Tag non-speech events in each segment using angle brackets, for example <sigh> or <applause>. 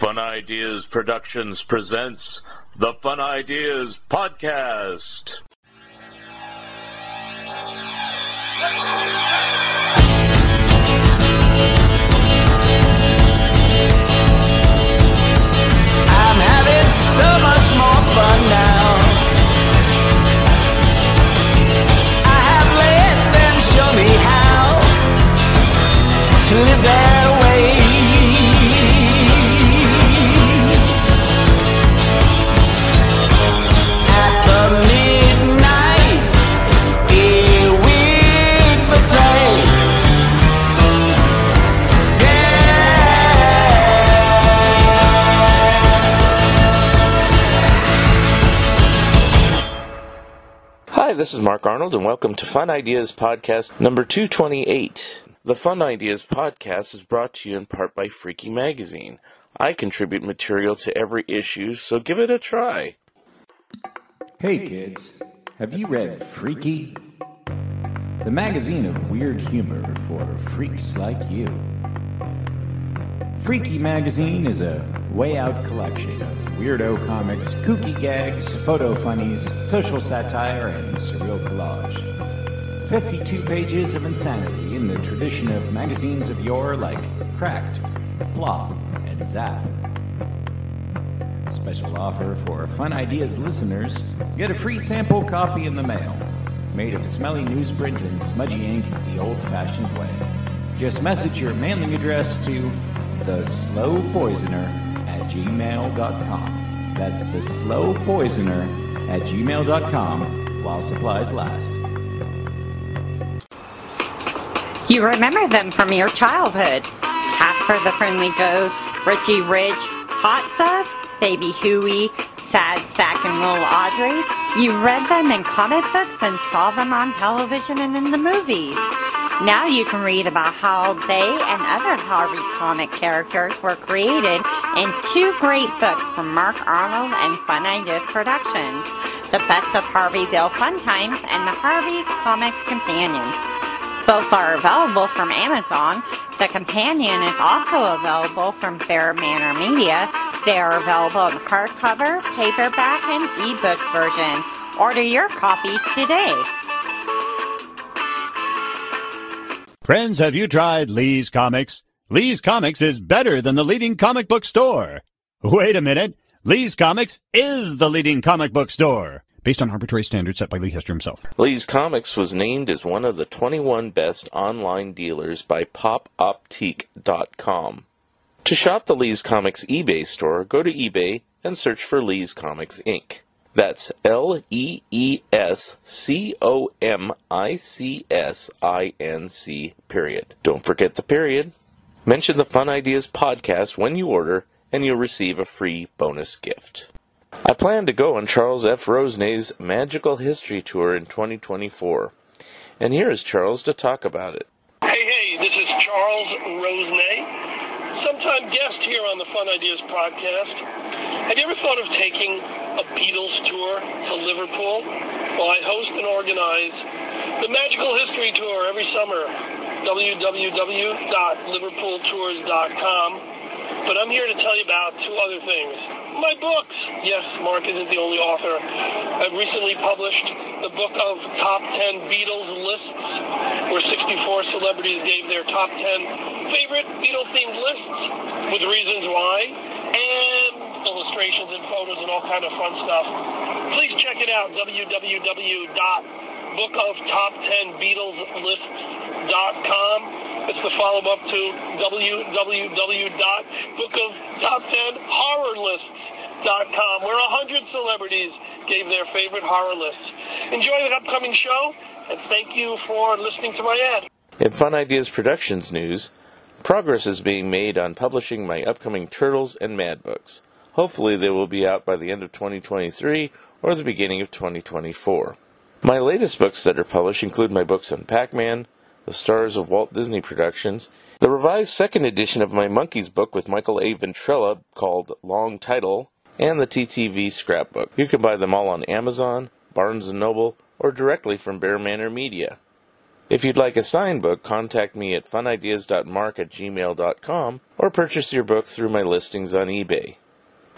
Fun Ideas Productions presents the Fun Ideas Podcast. I'm having so much more fun now. I have let them show me how to live their Hi, this is Mark Arnold, and welcome to Fun Ideas Podcast number 228. The Fun Ideas Podcast is brought to you in part by Freaky Magazine. I contribute material to every issue, so give it a try. Hey kids, have you read Freaky? The magazine of weird humor for freaks like you. Freaky Magazine is a way out collection of weirdo comics, kooky gags, photo funnies, social satire, and surreal collage. 52 pages of insanity in the tradition of magazines of yore like Cracked, Plop, and Zap. Special offer for Fun Ideas listeners get a free sample copy in the mail, made of smelly newsprint and smudgy ink the old fashioned way. Just message your mailing address to the slow poisoner at gmail.com. That's the slow poisoner at gmail.com while supplies last. You remember them from your childhood. Casper the Friendly Ghost, Richie Rich, Hot Stuff, Baby Huey, Sad Sack and Little Audrey. You read them in comic books and saw them on television and in the movies. Now you can read about how they and other Harvey comic characters were created in two great books from Mark Arnold and Fun Ideas Productions. The Best of Harveyville Fun Times and the Harvey Comic Companion. Both are available from Amazon. The companion is also available from Bear Manor Media. They are available in hardcover, paperback, and ebook versions. Order your copies today. Friends, have you tried Lee's Comics? Lee's Comics is better than the leading comic book store. Wait a minute. Lee's Comics is the leading comic book store. Based on arbitrary standards set by Lee Hester himself. Lee's Comics was named as one of the 21 best online dealers by popoptique.com. To shop the Lee's Comics eBay store, go to eBay and search for Lee's Comics Inc. That's L E E S C O M I C S I N C period. Don't forget the period. Mention the Fun Ideas podcast when you order, and you'll receive a free bonus gift. I plan to go on Charles F. Rosenay's Magical History Tour in 2024. And here is Charles to talk about it. Hey, hey, this is Charles Rosenay, sometime guest here on the Fun Ideas podcast. Have you ever thought of taking a Beatles tour to Liverpool? Well, I host and organize the Magical History Tour every summer. www.liverpooltours.com. But I'm here to tell you about two other things. My books. Yes, Mark isn't the only author. I've recently published the book of top 10 Beatles lists, where 64 celebrities gave their top 10 favorite Beatles-themed lists with reasons why, and illustrations and photos and all kind of fun stuff. Please check it out, www.bookoftop10beatleslists.com. It's the follow-up to www.bookoftop10horrorlists.com, where 100 celebrities gave their favorite horror lists. Enjoy the upcoming show, and thank you for listening to my ad. In Fun Ideas Productions news, progress is being made on publishing my upcoming Turtles and Mad books. Hopefully, they will be out by the end of 2023 or the beginning of 2024. My latest books that are published include my books on Pac Man, The Stars of Walt Disney Productions, the revised second edition of my Monkees book with Michael A. Ventrella called Long Title, and the TTV scrapbook. You can buy them all on Amazon, Barnes & Noble, or directly from Bear Manor Media. If you'd like a signed book, contact me at funideas.mark at gmail.com or purchase your book through my listings on eBay.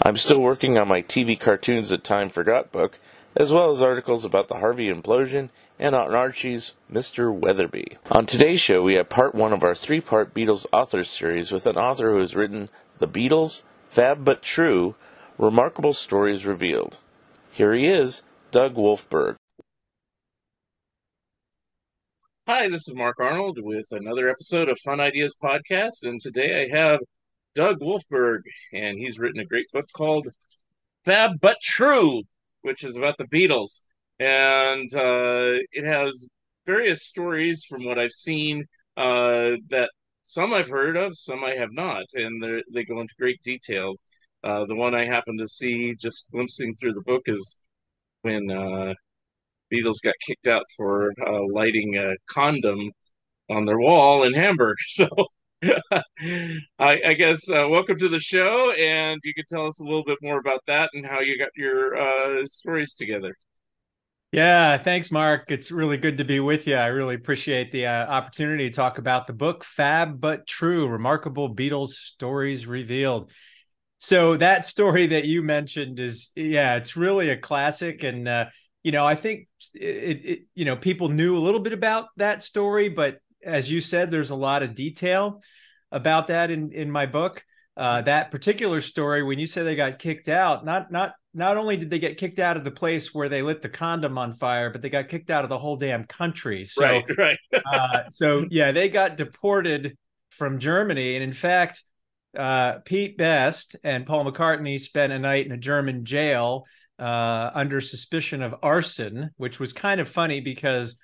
I'm still working on my TV Cartoons That Time Forgot book, as well as articles about the Harvey implosion and Aunt Archie's Mr. Weatherbee. On today's show, we have part one of our three part Beatles authors series with an author who has written The Beatles, Fab But True, Remarkable Stories Revealed. Here he is, Doug Wolfberg. Hi, this is Mark Arnold with another episode of Fun Ideas Podcast, and today I have Doug Wolfberg, and he's written a great book called Fab But True, which is about the Beatles. And uh, it has various stories from what I've seen uh, that some I've heard of, some I have not, and they go into great detail. Uh, the one I happen to see just glimpsing through the book is when uh, Beatles got kicked out for uh, lighting a condom on their wall in Hamburg. <laughs> So, <laughs> I, I, guess uh, welcome to the show, and you can tell us a little bit more about that and how you got your uh, stories together. Yeah, thanks, Mark. It's really good to be with you. I really appreciate the uh, opportunity to talk about the book Fab But True Remarkable Beatles Stories Revealed. So, that story that you mentioned is, yeah, it's really a classic. And, uh, you know, I think it, it, you know, people knew a little bit about that story, but as you said, there's a lot of detail about that in in my book. Uh, that particular story, when you say they got kicked out, not not not only did they get kicked out of the place where they lit the condom on fire, but they got kicked out of the whole damn country. So, right, <laughs> right. uh, so yeah, they got deported from Germany, and in fact, uh, Pete Best and Paul McCartney spent a night in a German jail uh, under suspicion of arson, which was kind of funny because,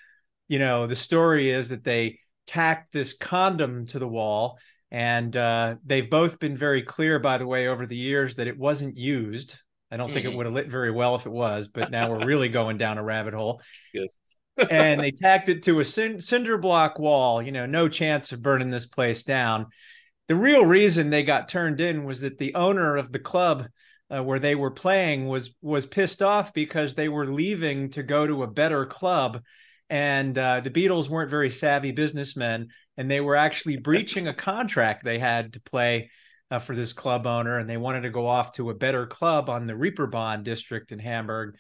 you know, the story is that they tacked this condom to the wall. And uh, they've both been very clear, by the way, over the years that it wasn't used. I don't mm-hmm. think it mm-hmm. would have lit very well if it was, but now we're really going down a rabbit hole. Yes. and they <laughs> tacked it to a cinder block wall. You know, no chance of burning this place down. The real reason they got turned in was that the owner of the club uh, where they were playing was was pissed off because they were leaving to go to a better club and uh, the beatles weren't very savvy businessmen and they were actually <laughs> breaching a contract they had to play uh, for this club owner and they wanted to go off to a better club on the reeperbahn district in hamburg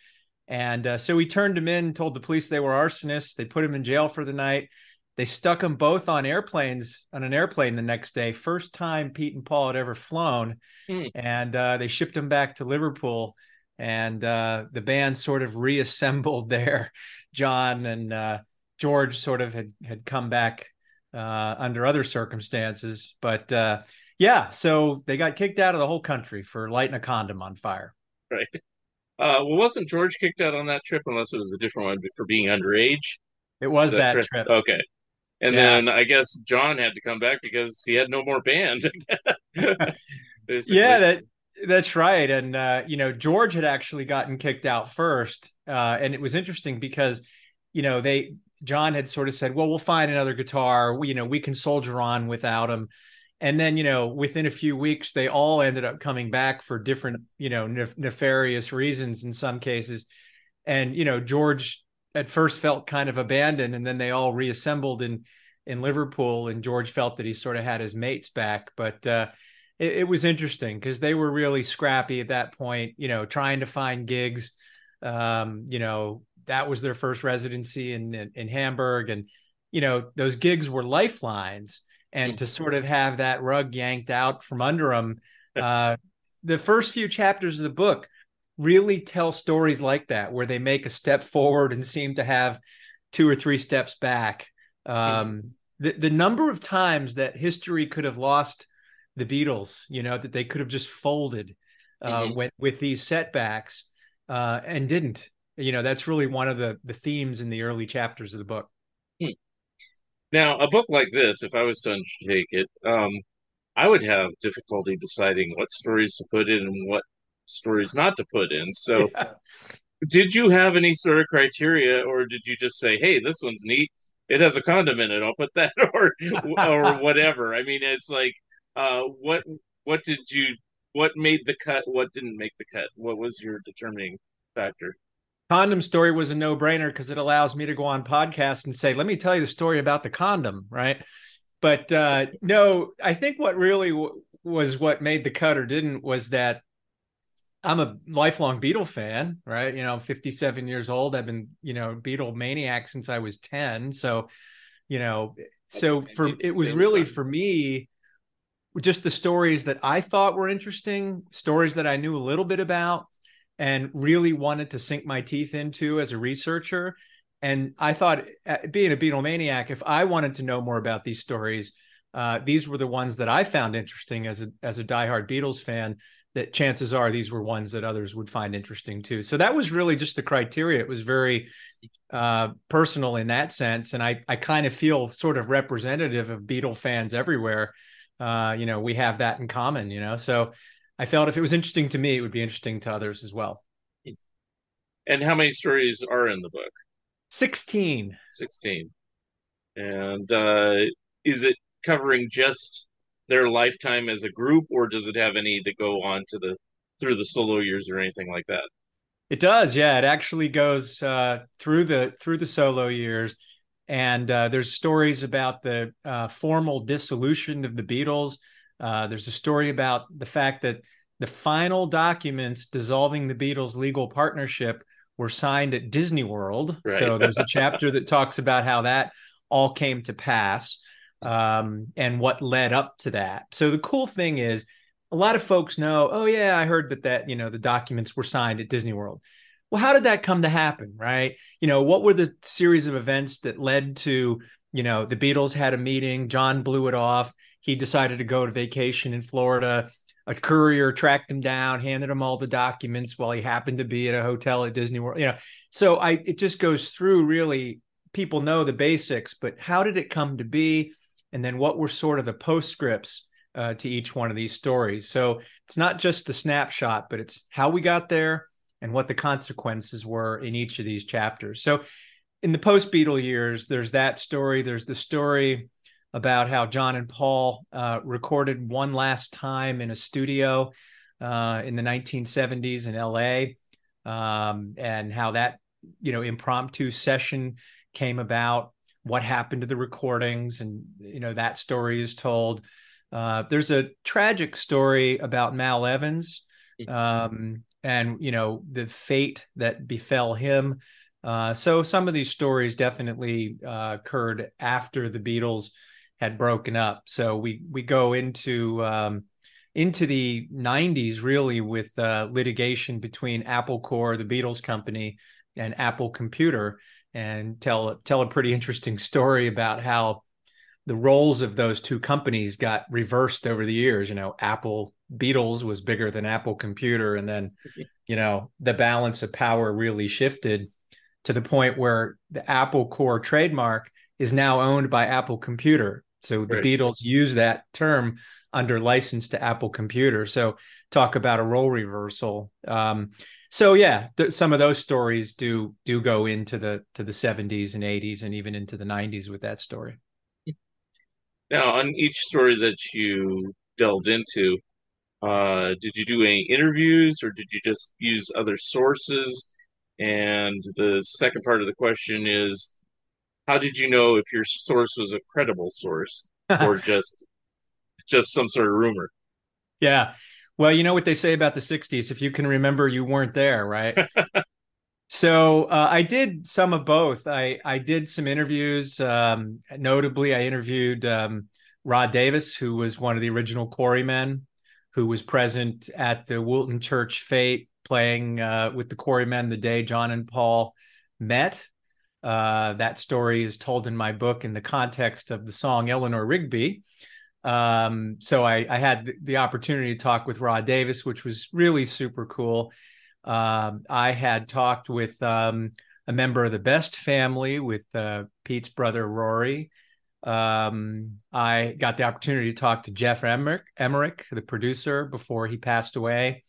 and uh, so he turned them in told the police they were arsonists they put him in jail for the night they stuck them both on airplanes on an airplane the next day. First time Pete and Paul had ever flown, mm. and uh, they shipped them back to Liverpool. And uh, the band sort of reassembled <laughs> there. John and uh, George sort of had had come back uh, under other circumstances, but uh, yeah, so they got kicked out of the whole country for lighting a condom on fire. Right. Uh, well, wasn't George kicked out on that trip unless it was a different one for being underage? It was that, that trip? trip. Okay. And yeah. then I guess John had to come back because he had no more band. <laughs> <laughs> yeah, that that's right. And uh, you know, George had actually gotten kicked out first. Uh, and it was interesting because, you know, they John had sort of said, Well, we'll find another guitar. We, you know, we can soldier on without him. And then, you know, within a few weeks, they all ended up coming back for different, you know, nef- nefarious reasons in some cases. And, you know, George at first felt kind of abandoned, and then they all reassembled in in Liverpool, and George felt that he sort of had his mates back. But uh, it, it, was interesting because they were really scrappy at that point, you know, trying to find gigs. Um, you know, that was their first residency in, in, in Hamburg, and you know, those gigs were lifelines. And to sort of have that rug yanked out from under them, <laughs> uh, the first few chapters of the book really tell stories like that where they make a step forward and seem to have two or three steps back um, the, the number of times that history could have lost the beatles you know that they could have just folded uh, mm-hmm. with, with these setbacks uh, and didn't you know that's really one of the the themes in the early chapters of the book hmm. now a book like this if i was to undertake it um, i would have difficulty deciding what stories to put in and what stories not to put in. So, <laughs> yeah. did you have any sort of criteria, or did you just say, "Hey, this one's neat. It has a condom in it. I'll put that," <laughs> or or <laughs> whatever? I mean, it's like, uh, what what did you what made the cut? What didn't make the cut? What was your determining factor? condom story was a no-brainer because it allows me to go on podcast and say let me tell you the story about the condom right but uh no i think what really w- was what made the cut or didn't was that i'm a lifelong beatle fan right you know i'm 57 years old i've been you know beatle maniac since i was 10 so you know so for it was really for me just the stories that i thought were interesting stories that i knew a little bit about and really wanted to sink my teeth into as a researcher. And I thought, uh, being a Beatlemaniac, if I wanted to know more about these stories, uh, these were the ones that I found interesting as a as a diehard Beatles fan. That chances are these were ones that others would find interesting too. So that was really just the criteria. It was very uh, personal in that sense, and I I kind of feel sort of representative of Beatle fans everywhere. Uh, you know, we have that in common. You know, so I felt if it was interesting to me, it would be interesting to others as well. And how many stories are in the book? 16. 16. And uh, is it covering just their lifetime as a group, or does it have any that go on to the through the solo years or anything like that? It does, yeah. It actually goes uh, through the through the solo years, and uh, there's stories about the uh, formal dissolution of the Beatles, uh, there's a story about the fact that the final documents dissolving the Beatles' legal partnership were signed at Disney World. Right. So there's a <laughs> chapter that talks about how that all came to pass um, and what led up to that. So the cool thing is, a lot of folks know, oh yeah, I heard that that you know the documents were signed at Disney World. Well, how did that come to happen, right? You know, what were the series of events that led to you know the Beatles had a meeting, John blew it off, he decided to go to vacation in Florida. A courier tracked him down, handed him all the documents while he happened to be at a hotel at Disney World. You know, so I it just goes through really people know the basics, but how did it come to be? And then what were sort of the postscripts uh, to each one of these stories? So it's not just the snapshot, but it's how we got there and what the consequences were in each of these chapters. So in the post Beatle years, there's that story. There's the story about how John and Paul uh, recorded one last time in a studio uh, in the 1970s in LA, um, and how that you know impromptu session came about. What happened to the recordings, and you know that story is told. Uh, there's a tragic story about Mal Evans, um, and you know the fate that befell him. Uh, so some of these stories definitely uh, occurred after the Beatles had broken up. So we we go into um, into the 90s really with uh, litigation between Apple Corps, the Beatles company, and Apple Computer, and tell tell a pretty interesting story about how the roles of those two companies got reversed over the years. You know, Apple Beatles was bigger than Apple Computer, and then you know the balance of power really shifted to the point where the Apple Core trademark is now owned by Apple Computer so the right. Beatles use that term under license to Apple Computer. So talk about a role reversal. Um, so yeah, th- some of those stories do do go into the to the 70s and 80s and even into the 90s with that story. Now, on each story that you delved into, uh, did you do any interviews or did you just use other sources? And the second part of the question is, how did you know if your source was a credible source or <laughs> just just some sort of rumor? Yeah. Well, you know what they say about the 60s. If you can remember, you weren't there, right? <laughs> so uh, I did some of both. I, I did some interviews. Um, notably, I interviewed um, Rod Davis, who was one of the original Quarrymen, who was present at the Woolton Church Fete playing uh, with the Quarrymen the day John and Paul met. Uh, that story is told in my book in the context of the song Eleanor Rigby. Um, so I, I, had the opportunity to talk with Rod Davis, which was really super cool. Um, I had talked with um, a member of the Best family, with uh, Pete's brother Rory. Um, I got the opportunity to talk to Geoff Emerick, Emerick, the producer, before he passed away.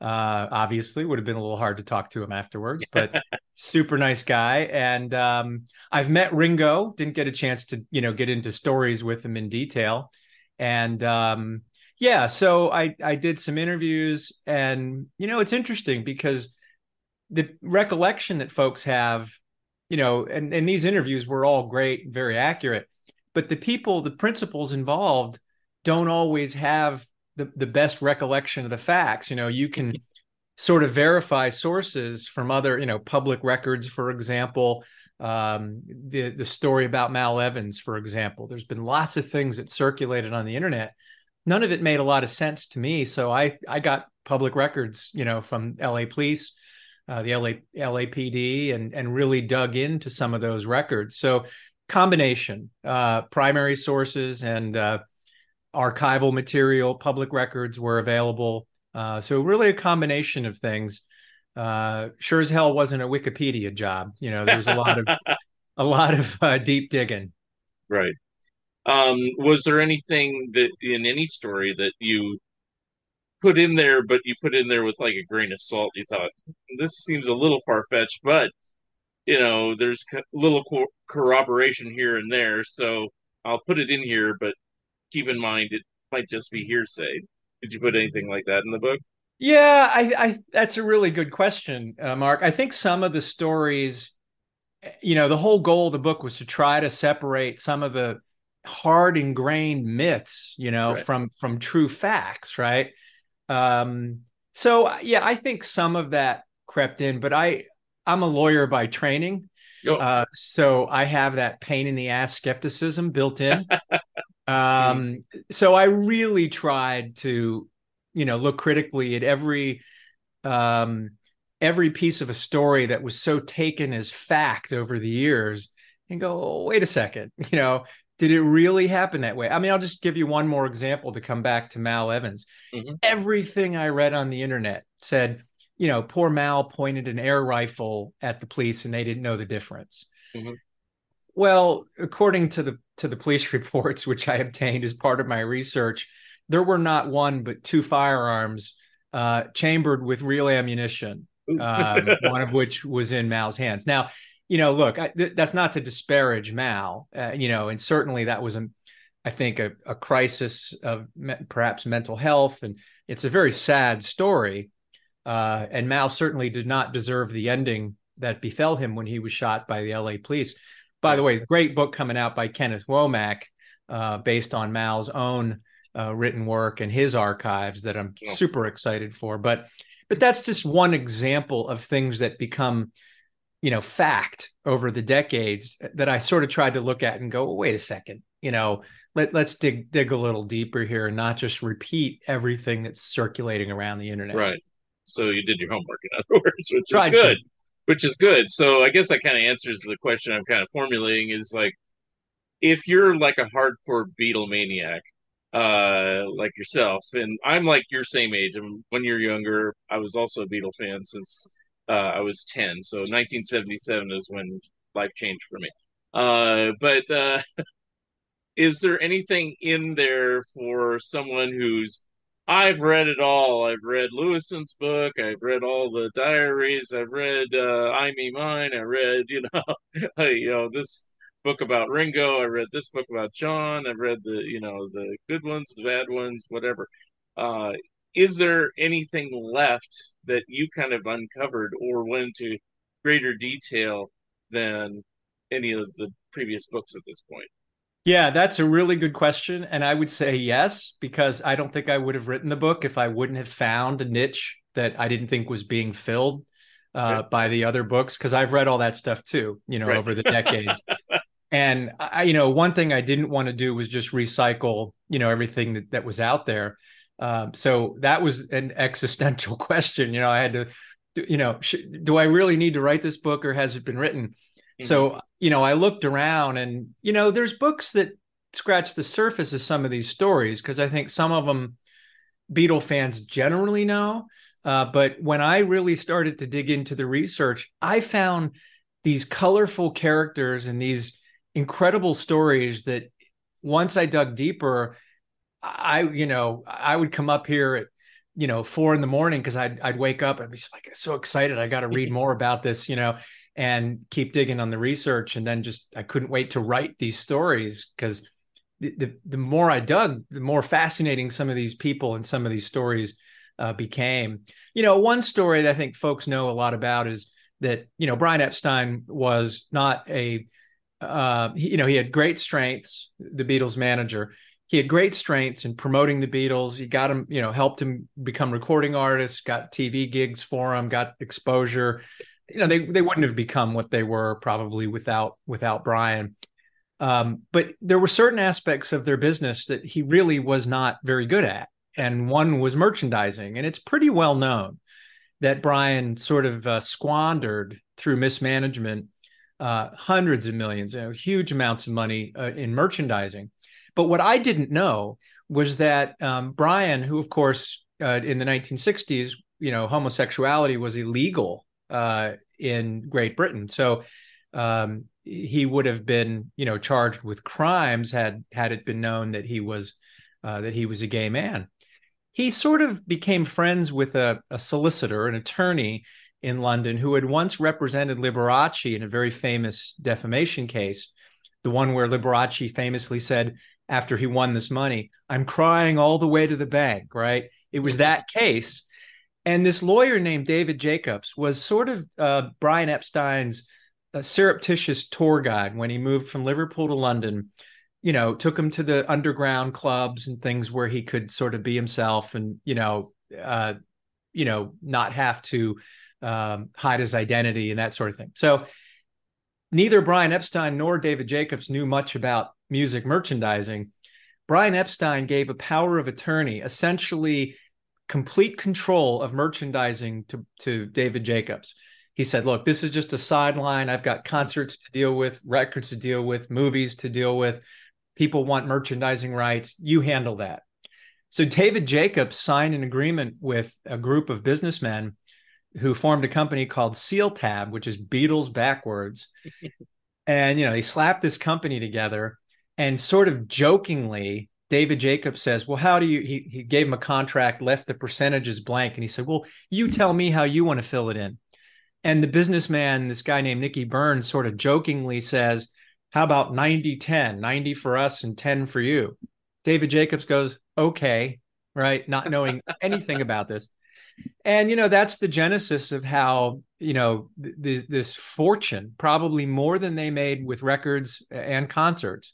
Uh, obviously, would have been a little hard to talk to him afterwards, <laughs> but super nice guy. And um, I've met Ringo. Didn't get a chance to you know get into stories with him in detail. And um, yeah, so I I did some interviews, and you know it's interesting because the recollection that folks have, you know, and, and these interviews were all great, very accurate, but the people, the principals involved don't always have the, the best recollection of the facts. You know, you can sort of verify sources from other, you know, public records, for example. Um, the the story about Mal Evans, for example. There's been lots of things that circulated on the internet. None of it made a lot of sense to me. So I I got public records, you know, from LA police, uh, the LA LAPD, and and really dug into some of those records. So combination, uh, primary sources and uh, archival material, public records were available. Uh, so really a combination of things. Uh, sure as hell wasn't a Wikipedia job. You know, there's a lot of a lot of uh, deep digging. Right. Um, was there anything that in any story that you put in there, but you put in there with like a grain of salt? You thought this seems a little far fetched, but you know, there's a little co- corroboration here and there, so I'll put it in here, but keep in mind it might just be hearsay. Did you put anything like that in the book? Yeah, I, I that's a really good question, uh, Mark. I think some of the stories, you know, the whole goal of the book was to try to separate some of the hard ingrained myths, you know, right. from from true facts, right? Um, so yeah, I think some of that crept in, but I I'm a lawyer by training. Uh, so I have that pain in the ass skepticism built in. <laughs> Um, so I really tried to, you know, look critically at every um, every piece of a story that was so taken as fact over the years and go, oh, wait a second, <laughs> you know, did it really happen that way? I mean, I'll just give you one more example to come back to Mal Evans. Mm-hmm. Everything I read on the internet said, you know, poor Mal pointed an air rifle at the police and they didn't know the difference. Mm-hmm. Well, according to the to the police <laughs> reports, which I obtained as part of my research, there were not one but two firearms uh, chambered with real ammunition, um, <laughs> one of which was in Mal's hands. Now, you know, look, I, th- that's not to disparage Mal, uh, you know, and certainly that was a, I think, a, a crisis of me- perhaps mental health, and it's a very sad story. Uh, and Mal certainly did not deserve the ending that befell him when he was shot by the LA police. By the way, great book coming out by Kenneth Womack, uh, based on Mal's own uh, written work and his archives that I'm yeah. super excited for. But but that's just one example of things that become, you know, fact over the decades that I sort of tried to look at and go, well, wait a second, you know, let let's dig dig a little deeper here and not just repeat everything that's circulating around the internet. Right. So you did your homework, in other <laughs> words, which Tried is good. To which is good. So I guess that kind of answers the question I'm kind of formulating is like, if you're like a hardcore Beatle maniac, uh, like yourself, and I'm like your same age. I'm one year younger. I was also a Beatle fan since uh, I was 10. So 1977 is when life changed for me. Uh, but uh, <laughs> is there anything in there for someone who's I've read it all. I've read Lewison's book. I've read all the diaries. I've read uh, I Me Mine. I read, you know, <laughs> you know this book about Ringo. I read this book about John. I've read the, you know, the good ones, the bad ones, whatever. Uh, is there anything left that you kind of uncovered or went into greater detail than any of the previous books at this point? Yeah, that's a really good question. And I would say yes, because I don't think I would have written the book if I wouldn't have found a niche that I didn't think was being filled uh, right. by the other books. Cause I've read all that stuff too, you know, right. over the <laughs> decades. and I, you know, one thing I didn't want to do was just recycle, you know, everything that, that was out there. Um, so that was an <laughs> existential question. You know, I had to, you know, sh- do I really need to write this book or has it been written? Mm-hmm. So, you know, I looked around and, you know, there's books that scratch the surface of some of these stories because I think some of them Beatle fans generally know. Uh, but when I really started to dig into the research, I found these colorful characters and these incredible stories that once I dug deeper, I, you know, I would come up here at, you know, four in the morning because I'd, I'd wake up and be like so excited. I got to read <laughs> more about this, you know, and keep digging on the research. And then just I couldn't wait to write these stories because the, the, the more I dug, the more fascinating some of these people and some of these stories uh, became. You know, one story that I think folks know a lot about is that you know Brian Epstein was not a uh, he, you know he had great strengths, the Beatles manager. He had great strengths in promoting the Beatles. He got him, you know, helped him become recording artists, got TV gigs for him, got exposure. You know, they they wouldn't have become what they were probably without without Brian. Um, but there were certain aspects of their business that he really was not very good at, and one was merchandising, and it's pretty well known that Brian sort of uh, squandered through mismanagement uh, hundreds of millions, you know, huge amounts of money uh, in merchandising. But what I didn't know was that um, Brian, who of course uh, in the 1960s, you know, homosexuality was illegal uh, in Great Britain, so um, he would have been, you know, charged with crimes had had it been known that he was uh, that he was a gay man he sort of became friends with a, a solicitor, an attorney in London who had once represented Liberace in a very famous defamation case, the one where Liberace famously said, after he won this money, I'm crying all the way to the bank, right? It was that case. And this lawyer named David Jacobs was sort of uh, Brian Epstein's uh, surreptitious tour guide when he moved from Liverpool to London you know, took him to the underground clubs and things where he could sort of be himself and, you know, uh, you know, not have to um, hide his identity and that sort of thing. So neither Brian Epstein nor David Jacobs knew much about music merchandising. Brian Epstein gave a power of attorney, essentially complete control of merchandising to, to David Jacobs. He said, Look, this is just a sideline. I've got concerts to deal with, records to deal with, movies to deal with people want merchandising rights you handle that so david jacobs signed an agreement with a group of businessmen who formed a company called Seltaeb which is beatles backwards <laughs> and you know they slapped this company together and sort of jokingly david jacobs says well how do you he, he gave him a contract left the percentages blank and he said well you tell me how you want to fill it in and the businessman this guy named nicky burns sort of jokingly says how about 90 10, 90 for us and 10 for you? David Jacobs goes, okay, right? Not knowing <laughs> anything about this. And, you know, that's the genesis of how, you know, th- this fortune, probably more than they made with records and concerts,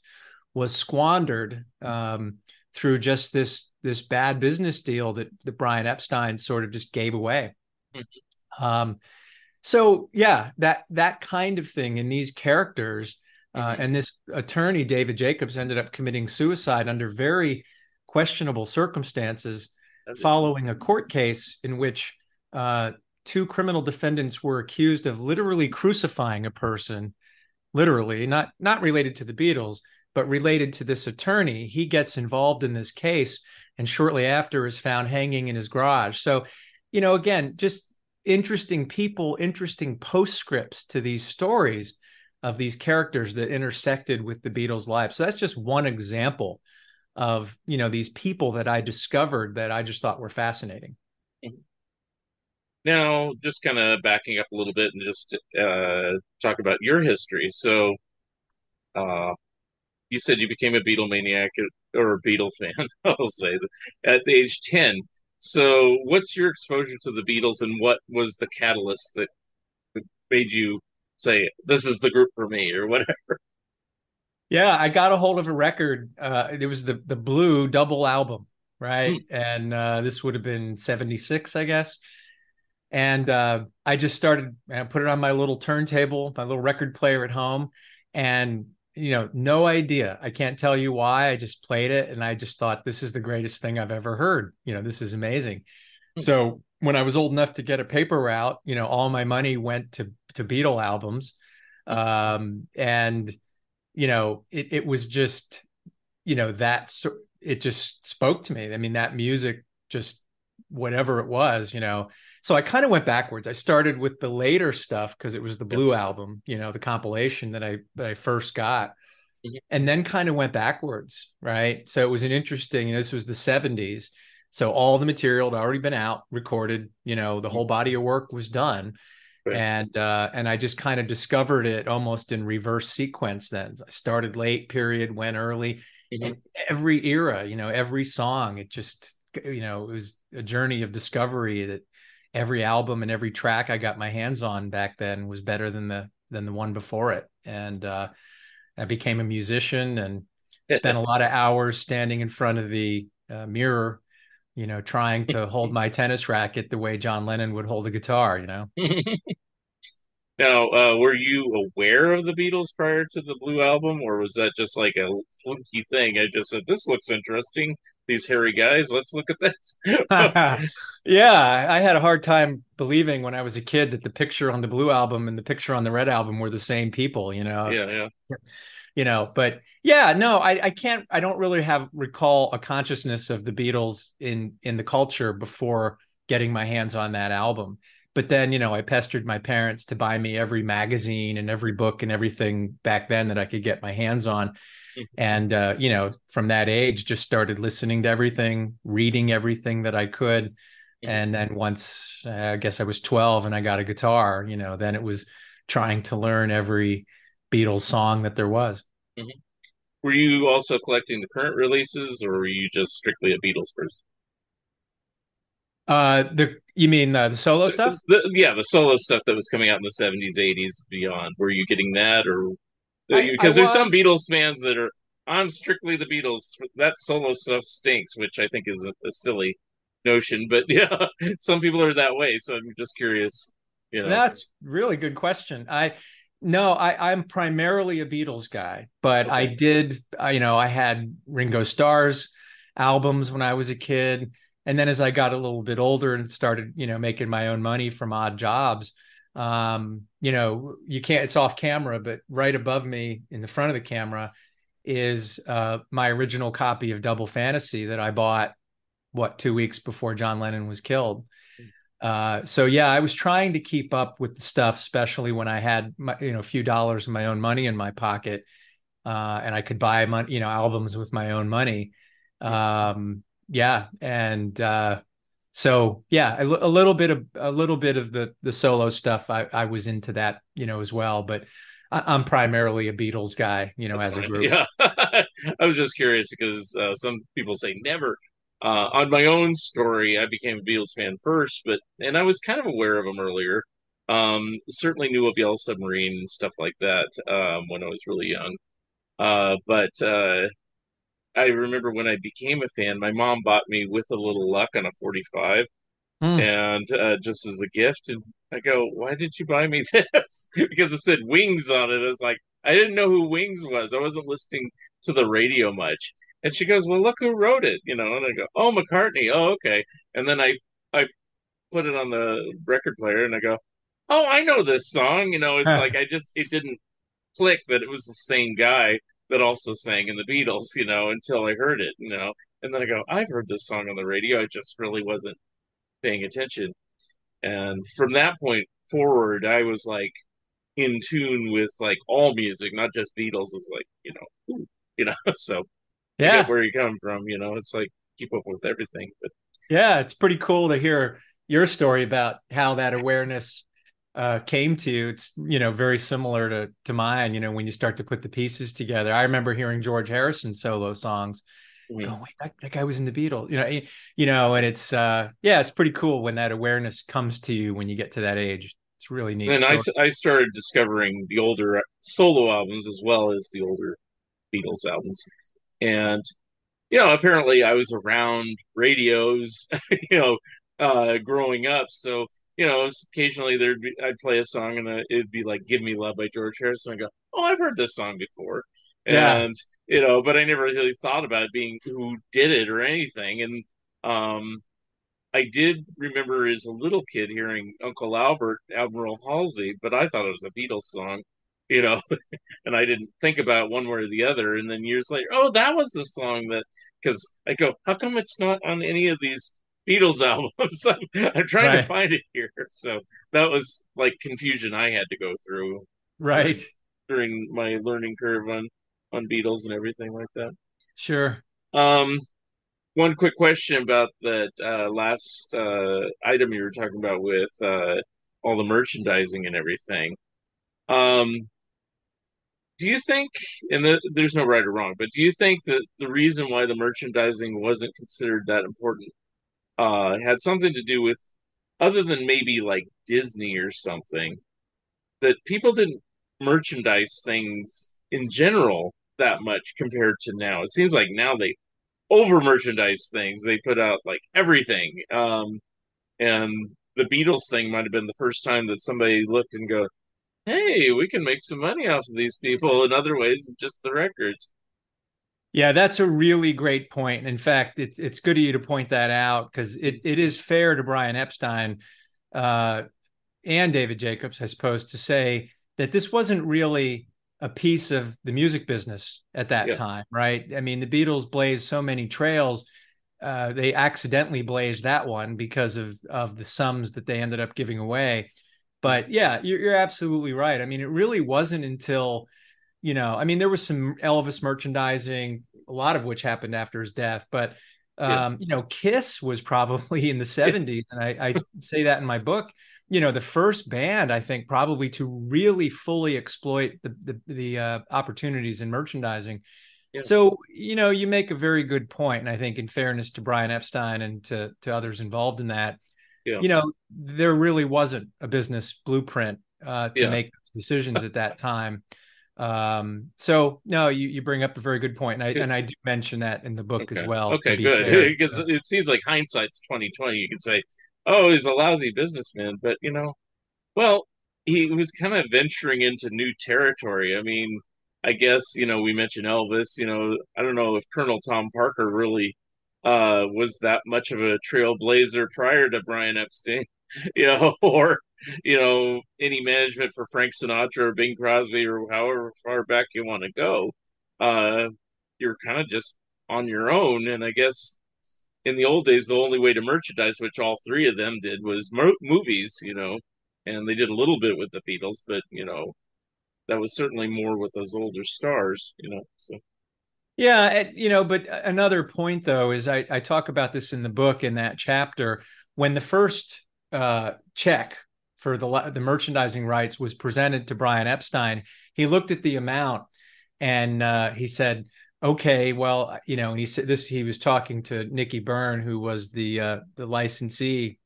was squandered um, through just this this bad business deal that, that Brian Epstein sort of just gave away. Mm-hmm. Um, so yeah, that that kind of thing in these characters uh, mm-hmm. and this attorney, David Jacobs, ended up committing suicide under very questionable circumstances following a court case in which uh, two criminal defendants were accused of literally crucifying a person, literally, not, not related to the Beatles, but related to this attorney. He gets involved in this case and shortly after is found hanging in his garage. So, you know, again, just interesting people, interesting postscripts to these stories of these characters that intersected with the Beatles' lives. So that's just one example of you know these people that I discovered that I just thought were fascinating. Now, just kind of backing up a little bit and just uh, talk about your history. So, uh, you said you became a Beatle maniac or a Beatle fan, <laughs> I'll say, at the age 10. So, what's your exposure to the Beatles and what was the catalyst that made you say this is the group for me or whatever. Yeah, I got a hold of a record. Uh, it was the the Blue double album, right? Mm. And uh, this would have been '76, I guess. And uh, I just started. I put it on my little turntable, my little record player at home, and you know, no idea. I can't tell you why. I just played it, and I just thought this is the greatest thing I've ever heard. You know, this is amazing. Mm. So when I was old enough to get a paper route, you know, all my money went to to Beatle albums, um, and you know, it it was just, you know, that it just spoke to me. I mean, that music just whatever it was, you know. So I kind of went backwards. I started with the later stuff because it was the Blue album, you know, the compilation that I that I first got. Mm-hmm. And then kind of went backwards, right? So it was an interesting, you know, this was the 70s so all the material had already been out, recorded. You know, the whole body of work was done, right. and uh, and I just kind of discovered it almost in reverse sequence. Then I started late, period, went early. Mm-hmm. In every era, you know, every song, it just you know, it was a journey of discovery that every album and every track I got my hands on back then was better than the than the one before it. And uh, I became a musician and spent a lot of hours standing in front of the uh, mirror, you know, trying to hold <laughs> my tennis racket the way John Lennon would hold a guitar. You know. <laughs> Now, uh, were you aware of the Beatles prior to the Blue album, or was that just like a fluky thing? I just said, "This looks interesting. These hairy guys. Let's look at this." <laughs> yeah, I had a hard time believing when I was a kid that the picture on the Blue album and the picture on the Red album were the same people. You know. Yeah, yeah. You know, but yeah, no, I, I can't. I don't really have recall a consciousness of the Beatles in in the culture before getting my hands on that album but then you know i pestered my parents to buy me every magazine and every book and everything back then that i could get my hands on mm-hmm. and uh, you know from that age just started listening to everything reading everything that i could mm-hmm. and then once uh, i guess i was 12 and i got a guitar you know then it was trying to learn every beatles song that there was mm-hmm. were you also collecting the current releases or were you just strictly a beatles person uh, the you mean uh, the solo stuff? The, yeah, the solo stuff that was coming out in the seventies, eighties, beyond. Were you getting that, or because there's some Beatles fans that are I'm strictly the Beatles. That solo stuff stinks, which I think is a, a silly notion. But <laughs> yeah, some people are that way. So I'm just curious. You know, that's really good question. I no, I, I'm primarily a Beatles guy, but okay. I did, I, you know, I had Ringo Starr's albums when I was a kid and then as i got a little bit older and started you know making my own money from odd jobs um you know you can't it's off camera but right above me in the front of the camera is uh my original copy of double fantasy that i bought what two weeks before john lennon was killed. Uh, so yeah, I was trying to keep up with the stuff, especially when I had my, you know a few dollars of my own money in my pocket, uh, and I could buy money, you know, albums with my own money. Um, yeah and uh so yeah a, a, little bit of a little bit of the the solo stuff i i was into that you know as well but I, am primarily a beatles guy you know That's as funny. a group. Yeah. <laughs> I was just curious because uh, some people say never. Uh, on my own story i became a beatles fan first but and i was kind of aware of them earlier. Um certainly knew of yellow submarine and stuff like that um when i was really young. Uh but uh I remember when I became a fan, my mom bought me with a little luck on a 45 mm. and uh, just as a gift. And I go, why did you buy me <laughs> this? because it said Wings on it. I was like, I didn't know who Wings was. I wasn't listening to the radio much. And she goes, well, look who wrote it, you know. And I go, oh, McCartney. Oh, okay. And then I I put it on the record player, and I go, oh, I know this song. You know, it's like I just it didn't click that it was the same guy that also sang in the Beatles, you know, until I heard it, you know. And then I go, I've heard this song on the radio. I just really wasn't paying attention. And from that point forward, I was like in tune with like all music, not just Beatles. Is like, you know, ooh, you know, <laughs> so yeah, where you come from, you know, it's like keep up with everything. But yeah, it's pretty cool to hear your story about how that awareness uh, came to it's you know very similar to to mine you know when you start to put the pieces together. I remember hearing george harrison solo songs mm-hmm. going wait that, that guy was in the beatles you know you know and it's uh yeah it's pretty cool when that awareness comes to you when you get to that age. It's really neat. And I, I started discovering the older solo albums as well as the older beatles albums. And you know apparently i was around radios <laughs> you know uh growing up. So you know, occasionally there'd be I'd play a song and uh, it'd be like "Give Me Love" by George Harrison. I go, "Oh, I've heard this song before," and yeah. you know, but I never really thought about being who did it or anything. And um, I did remember as a little kid hearing Uncle Albert, Admiral Halsey, but I thought it was a Beatles song, you know, <laughs> and I didn't think about one way or the other. And then years later, oh, that was the song that because I go, how come it's not on any of these Beatles albums. <laughs> I'm, I'm trying right. to find it here. So that was like confusion I had to go through. Right. <laughs> During my learning curve on on Beatles and everything like that. Sure. Um one quick question about that uh, last uh, item you were talking about with uh, all the merchandising and everything. Um, do you think, and the, there's no right or wrong, but do you think that the reason why the merchandising wasn't considered that important uh, had something to do with, other than maybe like Disney or something, that people didn't merchandise things in general that much compared to now. It seems like now they over merchandise things. They put out like everything. Um, and the Beatles thing might have been the first time that somebody looked and go, "Hey, we can make some money off of these people in other ways than just the records." Yeah, that's a really great point. In fact, it's it's good of you to point that out because it, it is fair to Brian Epstein uh, and David Jacobs, I suppose, to say that this wasn't really a piece of the music business at that yeah. time, right? I mean, the Beatles blazed so many trails. Uh, they accidentally blazed that one because of of the sums that they ended up giving away. But yeah, you're, you're absolutely right. I mean, it really wasn't until you know, I mean, there was some Elvis merchandising, a lot of which happened after his death, but um, yeah. you know, Kiss was probably in the 70s, and I, I say that in my book you know the first band i think probably to really fully exploit the the, the uh, opportunities in merchandising yeah. so you know you make a very good point and i think in fairness to brian epstein and to to others involved in that yeah. you know there really wasn't a business blueprint uh, to make decisions at that time um so no you you bring up a very good point and i and i do mention that in the book okay. as well okay good because <laughs> it seems like hindsight's 2020 you can say oh, he's a lousy businessman. But, you know, well, he was kind of venturing into new territory. I mean, I guess, you know, we mentioned Elvis, you know, I don't know if Colonel Tom Parker really uh, was that much of a trailblazer prior to Brian Epstein, <laughs> you know, or, you know, any management for Frank Sinatra or Bing Crosby or however far back you want to go. Uh, you're kind of just on your own. And I guess in the old days, the only way to merchandise, which all three of them did, was mo- movies, you know, and they did a little bit with the Beatles, but you know, that was certainly more with those older stars, you know. So, yeah, you know, but another point though is I, I talk about this in the book in that chapter when the first uh, check for the the merchandising rights was presented to Brian Epstein. He looked at the amount and uh, he said okay, well, you know, and he said this. He was talking to Nikki Byrne, who was the uh, the licensee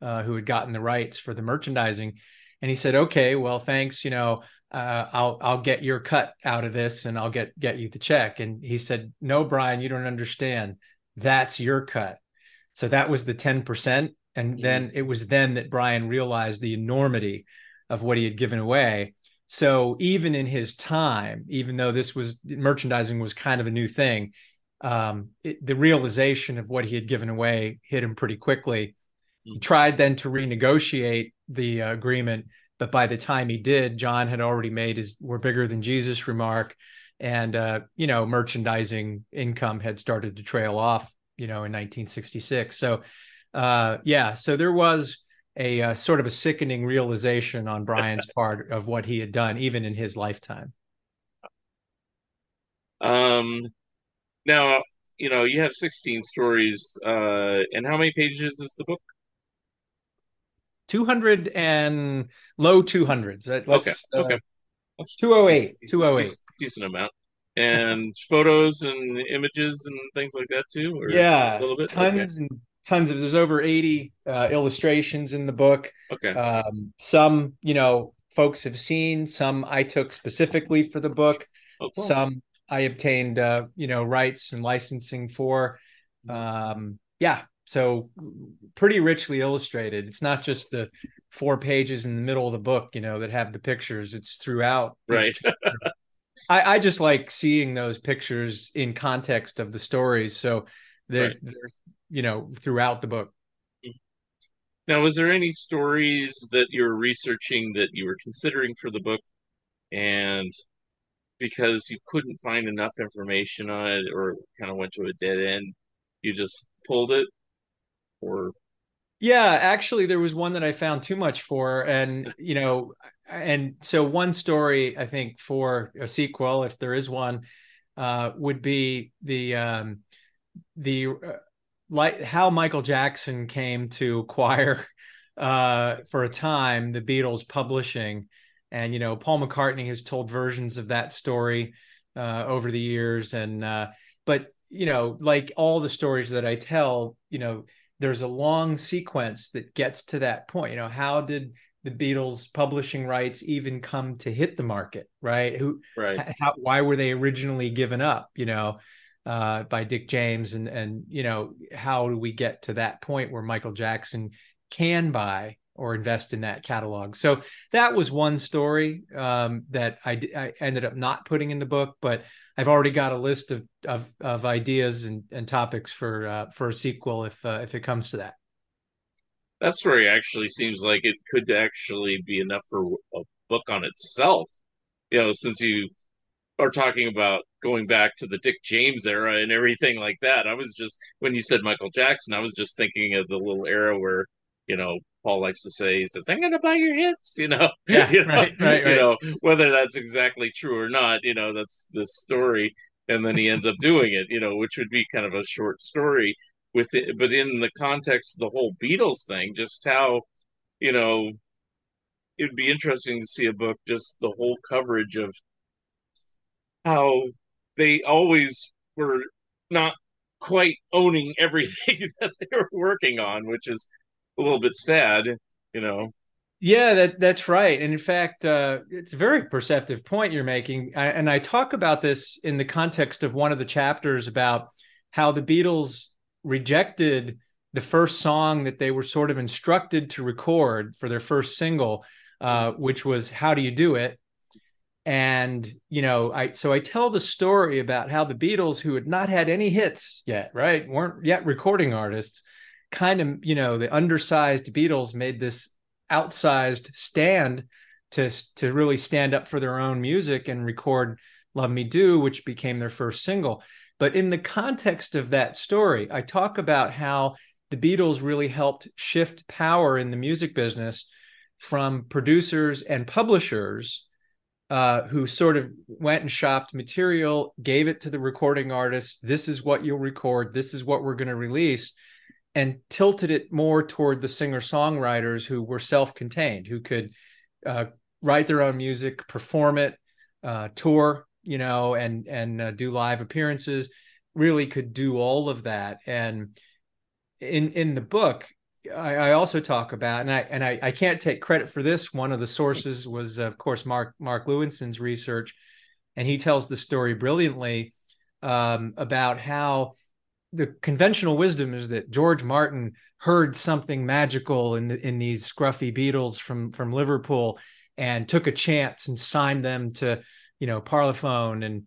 uh, who had gotten the rights for the merchandising, and he said, okay, well, thanks. You know, uh, I'll I'll get your cut out of this, and I'll get get you the check. And he said, no, Brian, you don't understand. That's your cut. So that was the ten percent, and mm-hmm. then it was then that Brian realized the enormity of what he had given away so even in his time, even though this was merchandising was kind of a new thing, um, it, the realization of what he had given away hit him pretty quickly. He mm. tried then to renegotiate the uh, agreement, but by the time he did, John had already made his "We're bigger than Jesus" remark, and uh, you know merchandising income had started to trail off. You know, in 1966. So, uh, yeah, so there was a uh, sort of a sickening realization on Brian's <laughs> part of what he had done, even in his lifetime. Um, now you know you have 16 stories, uh, and how many pages is the book? 200 and low 200s. Let's, okay. Okay. Uh, 208. 208. Decent, decent amount. And photos and images and things like that too. yeah, a little bit. Tons okay. and tons of there's over 80 uh, illustrations in the book. Okay. Um, some you know folks have seen some i took specifically for the book. Oh, cool. some i obtained uh, you know rights and licensing for. Um, yeah so pretty richly illustrated. It's not just the four pages in the middle of the book you know that have the pictures. It's throughout right. I, I just like seeing those pictures in context of the stories. So they're, right. they're you know throughout the book. Now was there any stories that you were researching that you were considering for the book? And because you couldn't find enough information on it or kind of went to a dead end you just pulled it? Or yeah actually there was one that i found too much for and you know and so one story i think for a sequel if there is one uh, would be the um, the uh, like how Michael Jackson came to acquire uh, for a time the Beatles publishing, and you know Paul McCartney has told versions of that story uh, over the years, and uh, but you know like all the stories that I tell, you know there's a long sequence that gets to that point. You know, how did the Beatles publishing rights even come to hit the market, right? Who, right? How, why were they originally given up? You know, uh, by Dick James, and and you know, how do we get to that point where Michael Jackson can buy or invest in that catalog? So that was one story um, that I, I ended up not putting in the book, but I've already got a list of of, of ideas and, and topics for uh, for a sequel if uh, if it comes to that. That story actually seems like it could actually be enough for a book on itself. You know, since you are talking about going back to the Dick James era and everything like that. I was just when you said Michael Jackson, I was just thinking of the little era where you know Paul likes to say he says, "I'm going to buy your hits," <laughs> you know. Yeah, <laughs> you know, right, right, right. You know whether that's exactly true or not. You know, that's the story, and then he ends up <laughs> doing it. You know, which would be kind of a short story with it, but in the context of the whole Beatles thing, just how you know it would be interesting to see a book just the whole coverage of how they always were not quite owning <laughs> everything that they were working on, which is a little bit sad, you know. Yeah, that that's right. And in fact, uh, it's a very perceptive point you're making. I, and I talk about this in the context of one of the chapters about how the Beatles rejected the first song that they were sort of instructed to record for their first single, uh, which was "How Do You Do It." And you know, I so I tell the story about how the Beatles, who had not had any hits yet, right, weren't yet recording artists, kind of you know the undersized Beatles made this outsized stand to to really stand up for their own music and record "Love Me Do," which became their first single. But in the context of that story, I talk about how the Beatles really helped shift power in the music business from producers and publishers uh, who sort of went and shopped material, gave it to the recording artists. This is what you'll record. This is what we're going to release, and tilted it more toward the singer songwriters who were self contained, who could uh, write their own music, perform it, uh, tour, you know, and and uh, do live appearances. Really could do all of that. And in in the book, I, I, also talk about, and I and I, I can't take credit for this. One of the sources was, of course, Mark Mark Lewisohn's research, and he tells the story brilliantly um, about how the conventional wisdom is that George Martin heard something magical in the, in these scruffy Beatles from from Liverpool and took a chance and signed them to you know Parlophone and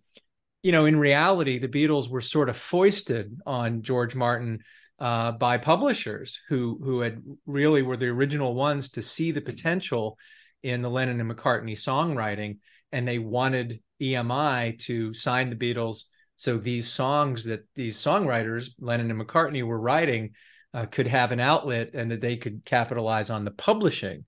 you know in reality the Beatles were sort of foisted on George Martin uh, by publishers who who had really were the original ones to see the potential in the Lennon and McCartney songwriting, and they wanted EMI to sign the Beatles so these songs that these songwriters Lennon and McCartney were writing uh, could have an outlet and that they could capitalize on the publishing.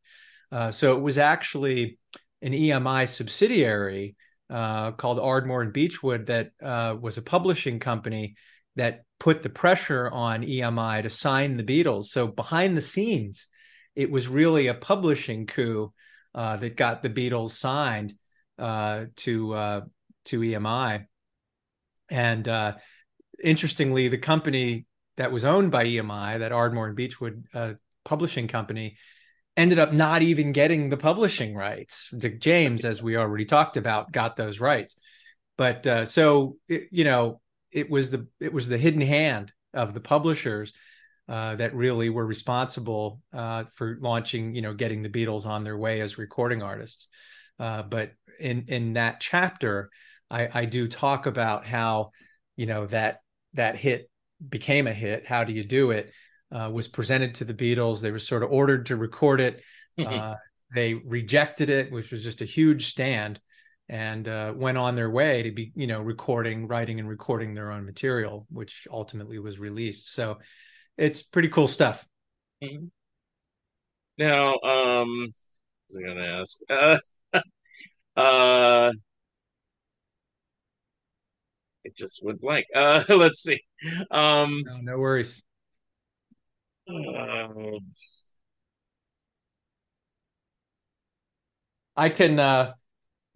Uh, so it was actually an EMI subsidiary uh, called Ardmore and Beechwood that uh, was a publishing company that put the pressure on EMI to sign the Beatles. So behind the scenes, it was really a publishing coup uh, that got the Beatles signed uh, to uh, to EMI. And uh, interestingly, the company that was owned by EMI, that Ardmore and Beechwood uh, publishing company, ended up not even getting the publishing rights. Dick James, as we already talked about, got those rights. But uh, so you know, it was the it was the hidden hand of the publishers uh, that really were responsible uh, for launching, you know, getting the Beatles on their way as recording artists. Uh, but in in that chapter, I, I do talk about how, you know, that that hit became a hit. How do you do it? Uh, was presented to the Beatles. They were sort of ordered to record it. <laughs> Uh, they rejected it, which was just a huge stand and uh, went on their way to be you know recording writing and recording their own material which ultimately was released. So it's pretty cool stuff. Mm-hmm. now um was i gonna ask? Uh <laughs> uh it just went blank <laughs> uh let's see. Um no, no worries. uh, I can uh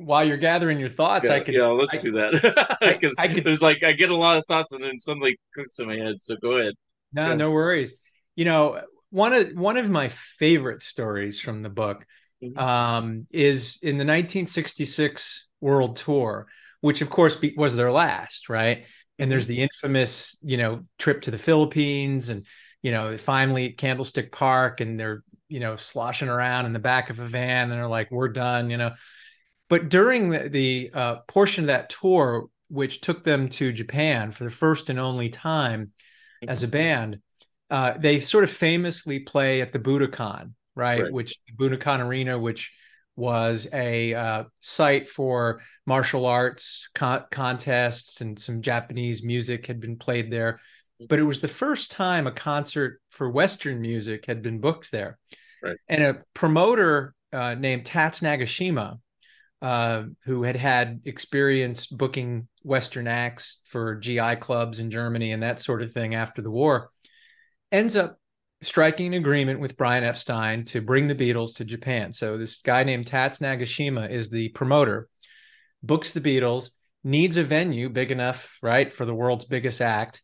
while you're gathering your thoughts, yeah, I can. Yeah, let's I, do that because <laughs> I, <laughs> I could, there's like I get a lot of thoughts and then suddenly clicks in my head. So go ahead. No, yeah. no worries. you know, one of one of my favorite stories from the book Mhm. um, is in the 1966 World Tour, which of course be, was their last, right? And there's the infamous, you know, trip to the Philippines, and you know, finally at Candlestick Park, and they're you know sloshing around in the back of a van, and they're like, "We're done," you know. But during the, the uh, portion of that tour, which took them to Japan for the first and only time as a band, uh, they sort of famously play at the Budokan, right? Right. Which Budokan Arena, which was a uh, site for martial arts con- contests and some Japanese music had been played there. But it was the first time a concert for Western music had been booked there. Right. And a promoter uh, named Tats Nagashima, uh, who had had experience booking Western acts for GI clubs in Germany and that sort of thing after the war, ends up striking an agreement with Brian Epstein to bring the Beatles to Japan. So this guy named Tats Nagashima is the promoter, books the Beatles, needs a venue big enough, right, for the world's biggest act.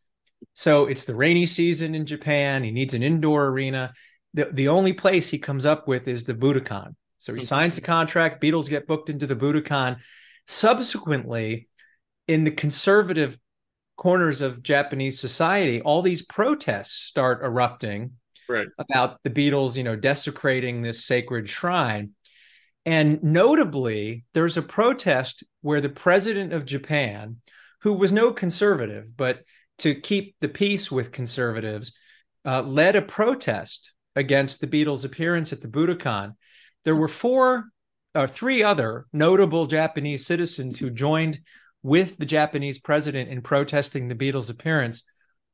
So it's the rainy season in Japan. He needs an indoor arena. The, the only place he comes up with is the Budokan. So he signs the contract. Beatles get booked into the Budokan. Subsequently, in the conservative corners of Japanese society, all these protests start erupting Right. about the Beatles, you know, desecrating this sacred shrine. And notably, there's a protest where the president of Japan, who was no conservative, but to keep the peace with conservatives, uh, led a protest against the Beatles' appearance at the Budokan. There were four, uh, three other notable Japanese citizens who joined with the Japanese president in protesting the Beatles' appearance.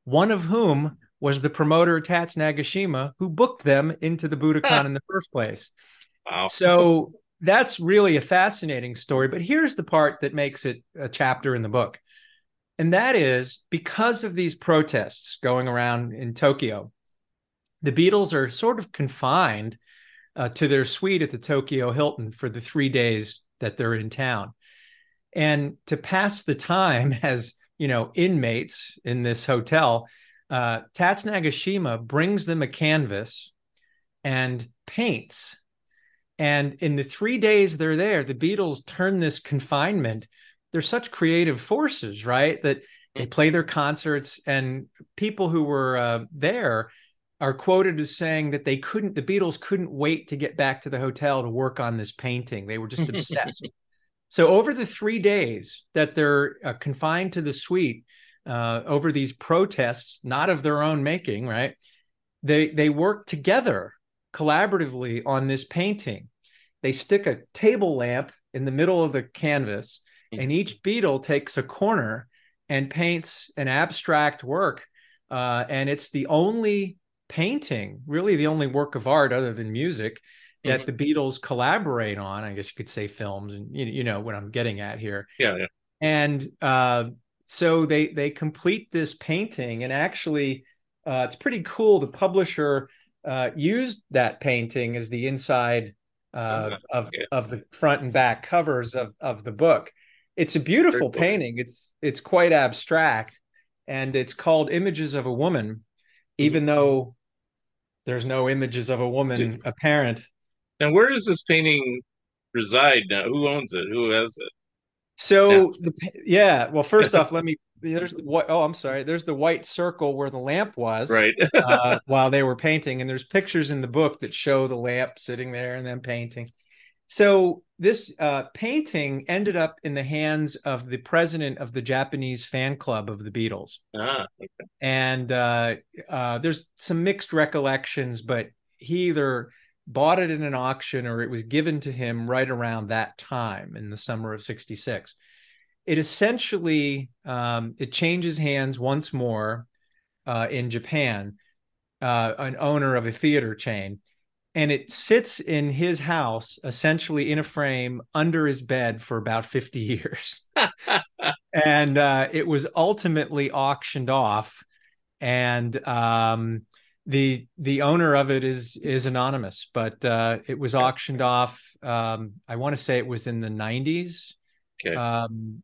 One of whom was the promoter Tats Nagashima, who booked them into the Budokan <laughs> in the first place. Wow. So that's really a fascinating story. But here's the part that makes it a chapter in the book. And that is because of these protests going around in Tokyo, the Beatles are sort of confined uh, to their suite at the Tokyo Hilton for the three days that they're in town. And to pass the time <laughs> as, you know, inmates in this hotel, uh, Tats Nagashima brings them a canvas and paints. And in the three days they're there, the Beatles turn this confinement. They're such creative forces, right? That they play their concerts, and people who were uh, there are quoted as saying that they couldn't, the Beatles couldn't wait to get back to the hotel to work on this painting. They were just obsessed. <laughs> So, over the three days that they're uh, confined to the suite, uh, over these protests, not of their own making, right? They they work together collaboratively on this painting. They stick a table lamp in the middle of the canvas, and each Beatle takes a corner and paints an abstract work. Uh, and it's the only painting, really the only work of art other than music, that the Beatles collaborate on. I guess you could say films, and you, you know what I'm getting at here Yeah, yeah. and uh, so they they complete this painting and actually uh, it's pretty cool the publisher uh, used that painting as the inside uh, Okay. of Yeah. of the front and back covers of of the book it's a beautiful painting it's it's quite abstract and it's called images of a woman even though there's no images of a woman apparent And where does this painting reside now? Who owns it? Who has it? So Yeah. the yeah, well, first <laughs> off, let me. There's the. Oh, I'm sorry. There's the white circle where the lamp was, Right. <laughs> uh, while they were painting, and there's pictures in the book that show the lamp sitting there and then painting. So this uh, painting ended up in the hands of the president of the Japanese fan club of the Beatles. Ah, and uh, uh, there's some mixed recollections, but he either bought it in an auction or it was given to him right around that time in the summer of '66. It essentially um, it changes hands once more uh, in Japan, uh, an owner of a theater chain, and it sits in his house essentially in a frame under his bed for about 50 <laughs> years. And uh, it was ultimately auctioned off and um, the the owner of it is is anonymous but uh, it was auctioned off um, i want to say it was in the 90s Okay. um,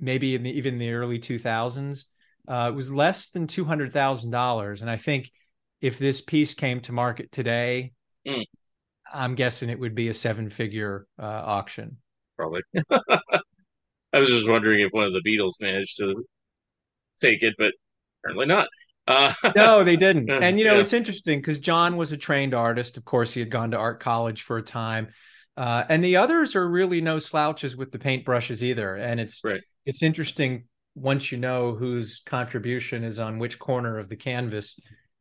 maybe in the, even the early 2000s uh, it was less than $200000 and i think if this piece came to market today, Mm. I'm guessing it would be a seven figure uh, auction. Probably. <laughs> I was just wondering if one of the Beatles managed to take it, but apparently not. Uh, <laughs> no, they didn't. <laughs> And you know, Yeah. it's interesting because John was a trained artist. Of course, he had gone to art college for a time. Uh, and the others are really no slouches with the paintbrushes either. And it's Right. it's interesting once you know whose contribution is on which corner of the canvas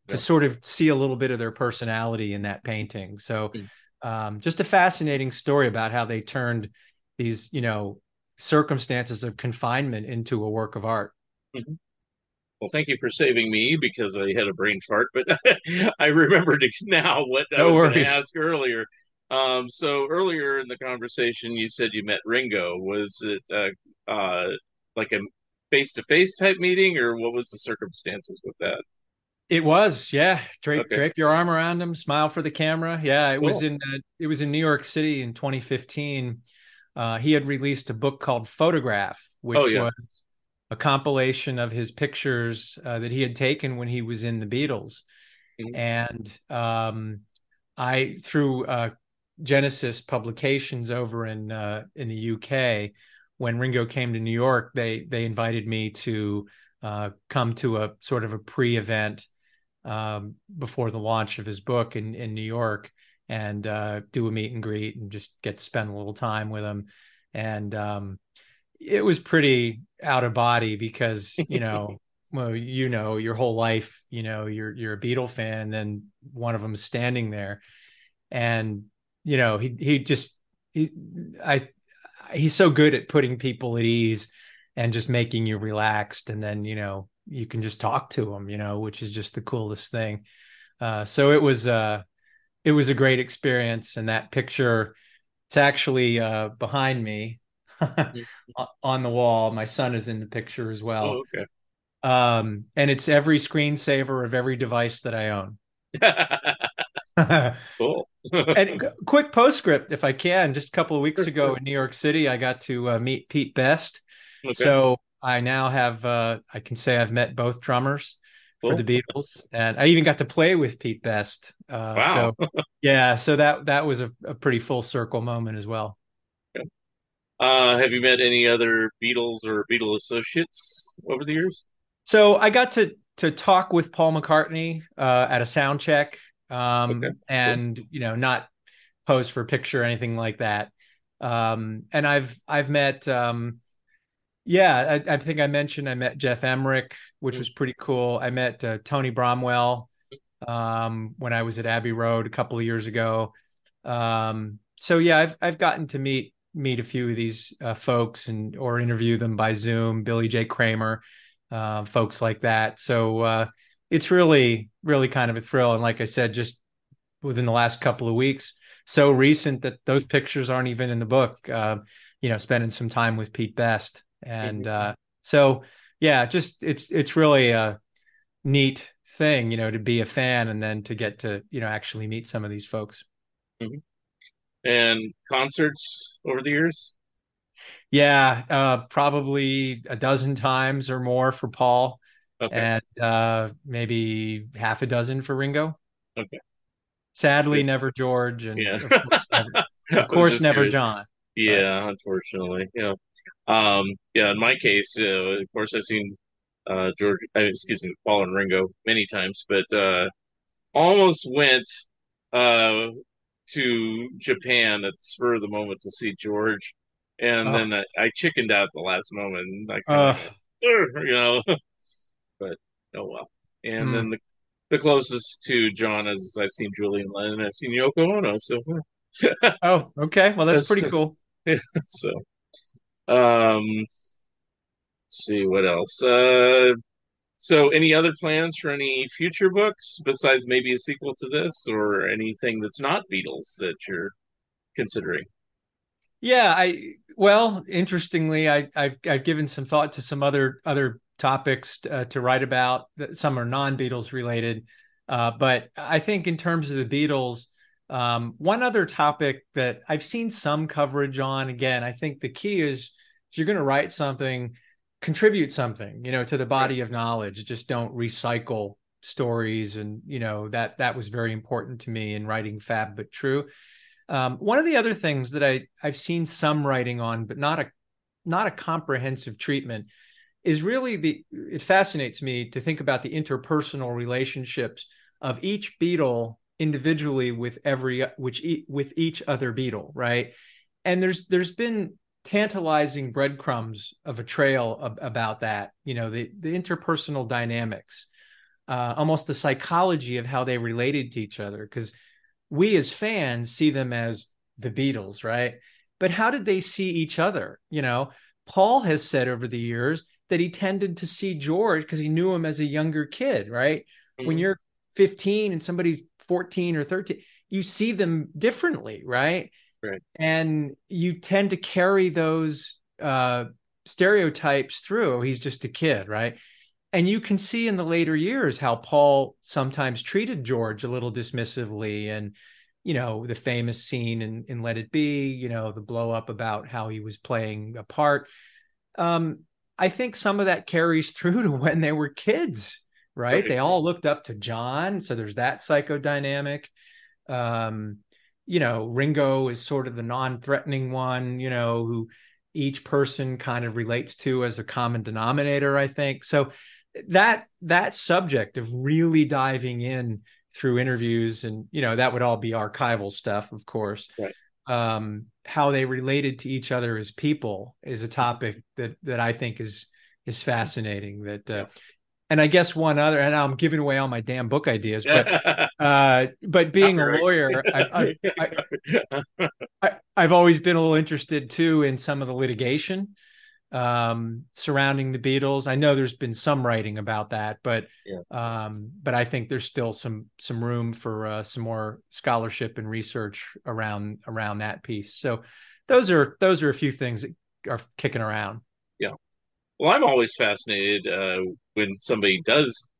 to sort of see a little bit of their personality in that painting. So Mm. um, just a fascinating story about how they turned these, you know, circumstances of confinement into a work of art. Well, thank you for saving me because I had a brain fart, but <laughs> I remembered now what I was going to ask earlier. Um, so earlier in the conversation, you said you met Ringo. Was it uh, uh, like a face-to-face type meeting, or what was the circumstances with that? It was, yeah. Drape Okay. drape your arm around him, smile for the camera. Yeah, it was in uh, it was in New York City in 2015. Uh, he had released a book called Photograph, which Oh, yeah. was a compilation of his pictures uh, that he had taken when he was in the Beatles. Mhm. And um, I through uh, Genesis Publications over in uh, in the UK, when Ringo came to New York, they they invited me to uh, come to a sort of a pre-event um, before the launch of his book in in New York and uh, do a meet and greet and just get to spend a little time with him. And um, it was pretty out of body because you know, <laughs> well, you know, your whole life, you know, you're you're a Beatle fan, and then one of them is standing there, and you know, he he just he I he's so good at putting people at ease and just making you relaxed and then you know you can just talk to them, you know which is just the coolest thing. Uh so it was uh it was a great experience and that picture it's actually uh behind me <laughs> on the wall. My son is in the picture as well. Oh, okay. um and it's every screensaver of every device that i own. <laughs> Cool. <laughs> and quick postscript if i can. Just a couple of weeks ago in new york city i got to uh, meet pete best. Okay. so i now have uh, i can say i've met both drummers for the beatles and i even got to play with pete best uh, Wow. so <laughs> yeah so that that was a, a pretty full circle moment as well Uh, have you met any other Beatles or Beatle associates over the years? So I got to to talk with Paul McCartney uh, at a sound check, um, Okay, and you know, not pose for a picture or anything like that. Um, and I've I've met, um, yeah, I, I think I mentioned I met Geoff Emerick, which was pretty cool. I met uh, Tony Bramwell um, when I was at Abbey Road a couple of years ago. Um, so yeah, I've I've gotten to meet meet a few of these uh, folks and or interview them by Zoom. Billy J. Kramer, uh, folks like that. So uh, it's really really kind of a thrill. And like I said, just within the last couple of weeks, so recent that those pictures aren't even in the book. Uh, you know, spending some time with Pete Best, and uh, so yeah, just it's it's really a neat thing, you know, to be a fan and then to get to you know actually meet some of these folks. And concerts over the years? Yeah, uh, probably a dozen times or more for Paul, Okay. and uh, maybe half a dozen for Ringo. Okay. Sadly, never George, and Yeah. of course, never, <laughs> of course never. John. Yeah, unfortunately. Yeah. Um, yeah, in my case, uh, of course, I've seen uh, George, uh, excuse me, Paul and Ringo many times, but uh, almost went uh, to Japan at the spur of the moment to see George. And Oh. then I, I chickened out the last moment. And I Uh, kind of, you know, <laughs> but oh well. And Hmm. then the, the closest to John is I've seen Julian Lennon, I've seen Yoko Ono. So, <laughs> oh, okay. Well, that's That's- pretty cool. <laughs> so um see what else uh so any other plans for any future books besides maybe a sequel to this or anything that's not beatles that you're considering Yeah, I well, interestingly, I, I've I've given some thought to some other other topics uh, to write about. That some are non Beatles related, uh, but I think in terms of the Beatles, um, one other topic that I've seen some coverage on. Again, I think the key is if you're going to write something, contribute something, you know, to the body of knowledge. Just don't recycle stories, and you know that that was very important to me in writing Fab but True. Um, one of the other things that I I've seen some writing on, but not a not a comprehensive treatment, is really the it fascinates me to think about the interpersonal relationships of each Beatle individually with every which with each other Beatle, right? And there's there's been tantalizing breadcrumbs of a trail of, about that. You know, the the interpersonal dynamics, uh, almost the psychology of how they related to each other, because we as fans see them as the Beatles, right? But how did they see each other? You know, Paul has said over the years that he tended to see George because he knew him as a younger kid, right? Mm-hmm. When you're 15 and somebody's 14 or 13, you see them differently, right? Right. And you tend to carry those uh, stereotypes through. He's just a kid, right? And you can see in the later years how Paul sometimes treated George a little dismissively and you know the famous scene in, in let it be you know the blow up about how he was playing a part um, i think some of that carries <laughs> through to when they were kids right? right? They all looked up to John. So there's that psychodynamic. Um, you know, Ringo is sort of the non-threatening one, you know, who each person kind of relates to as a common denominator, I think. So that that subject of really diving in through interviews and you know that would all be archival stuff of course right. um, how they related to each other as people is a topic that that i think is is fascinating that uh, and I guess one other, and I'm giving away all my damn book ideas, but <laughs> uh, but being a lawyer, I, have <laughs> always been a little interested too in some of the litigation um, surrounding the Beatles. I know there's been some writing about that, but yeah. um, but I think there's still some some room for uh, some more scholarship and research around around that piece. So those are those are a few things that are kicking around. Well, I'm always fascinated uh, when somebody does,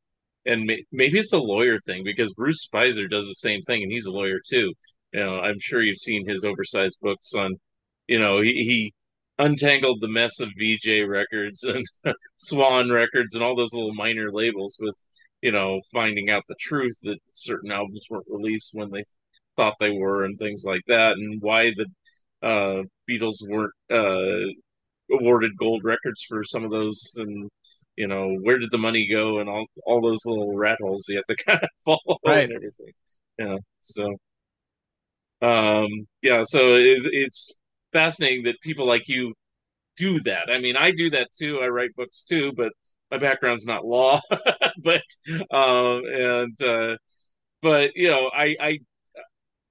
and may, maybe it's a lawyer thing because Bruce Spizer does the same thing, and he's a lawyer too. You know, I'm sure you've seen his oversized books on, you know, he, he untangled the mess of Vee-Jay Records and <laughs> Swan Records and all those little minor labels with, you know, finding out the truth that certain albums weren't released when they thought they were and things like that, and why the uh, Beatles weren't uh, awarded gold records for some of those and you know where did the money go and all all those little rat holes you have to <laughs> kind of follow right. and everything. Know so um yeah so it's, it's fascinating that people like you do that. I mean i do that too. I write books too but my background's not law <laughs> but um and uh but you know i i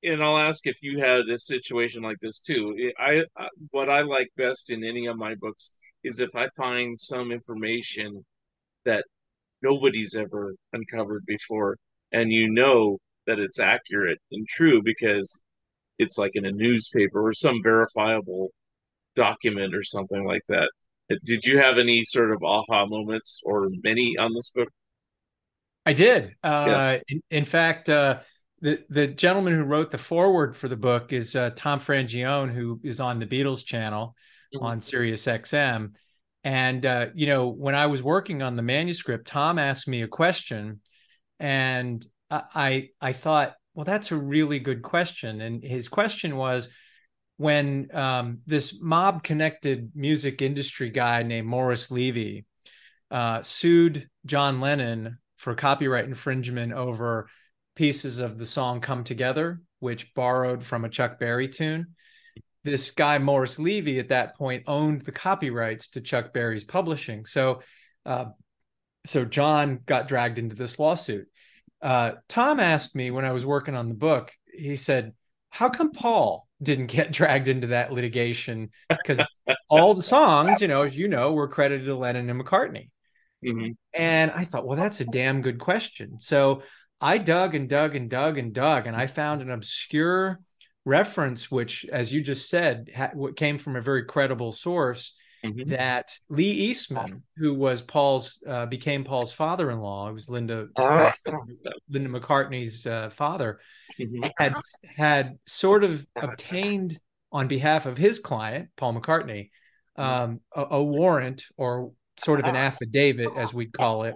and I'll ask if you had a situation like this too. I, I, what I like best in any of my books is if I find some information that nobody's ever uncovered before, and you know that it's accurate and true because it's like in a newspaper or some verifiable document or something like that. Did you have any sort of aha moments or many on this book? I did. Uh, yeah. in, in, fact, uh, the the gentleman who wrote the foreword for the book is uh, Tom Frangione, who is on the Beatles channel mm-hmm. on Sirius XM. And uh, you know, when I was working on the manuscript, Tom asked me a question, and I I thought, well, that's a really good question. And his question was, when um, this mob connected music industry guy named Morris Levy uh, sued John Lennon for copyright infringement over pieces of the song Come Together, which borrowed from a Chuck Berry tune. This guy, Morris Levy, at that point owned the copyrights to Chuck Berry's publishing. So, uh, so John got dragged into this lawsuit. Uh, Tom asked me when I was working on the book, he said, How come Paul didn't get <laughs> dragged into that litigation? Because all the songs, you know, as you know, were credited to Lennon and McCartney. Mm-hmm. And I thought, well, that's a damn good question. So I dug and dug and dug and dug, and I found an obscure reference, which, as you just said, ha- came from a very credible source. Mm-hmm. That Lee Eastman, who was Paul's, uh, became Paul's father-in-law, it was Linda uh, <coughs> Linda McCartney's uh, father, mm-hmm. had had sort of obtained on behalf of his client, Paul McCartney, mm-hmm. um, a, a, warrant or sort of an affidavit, as we'd call it,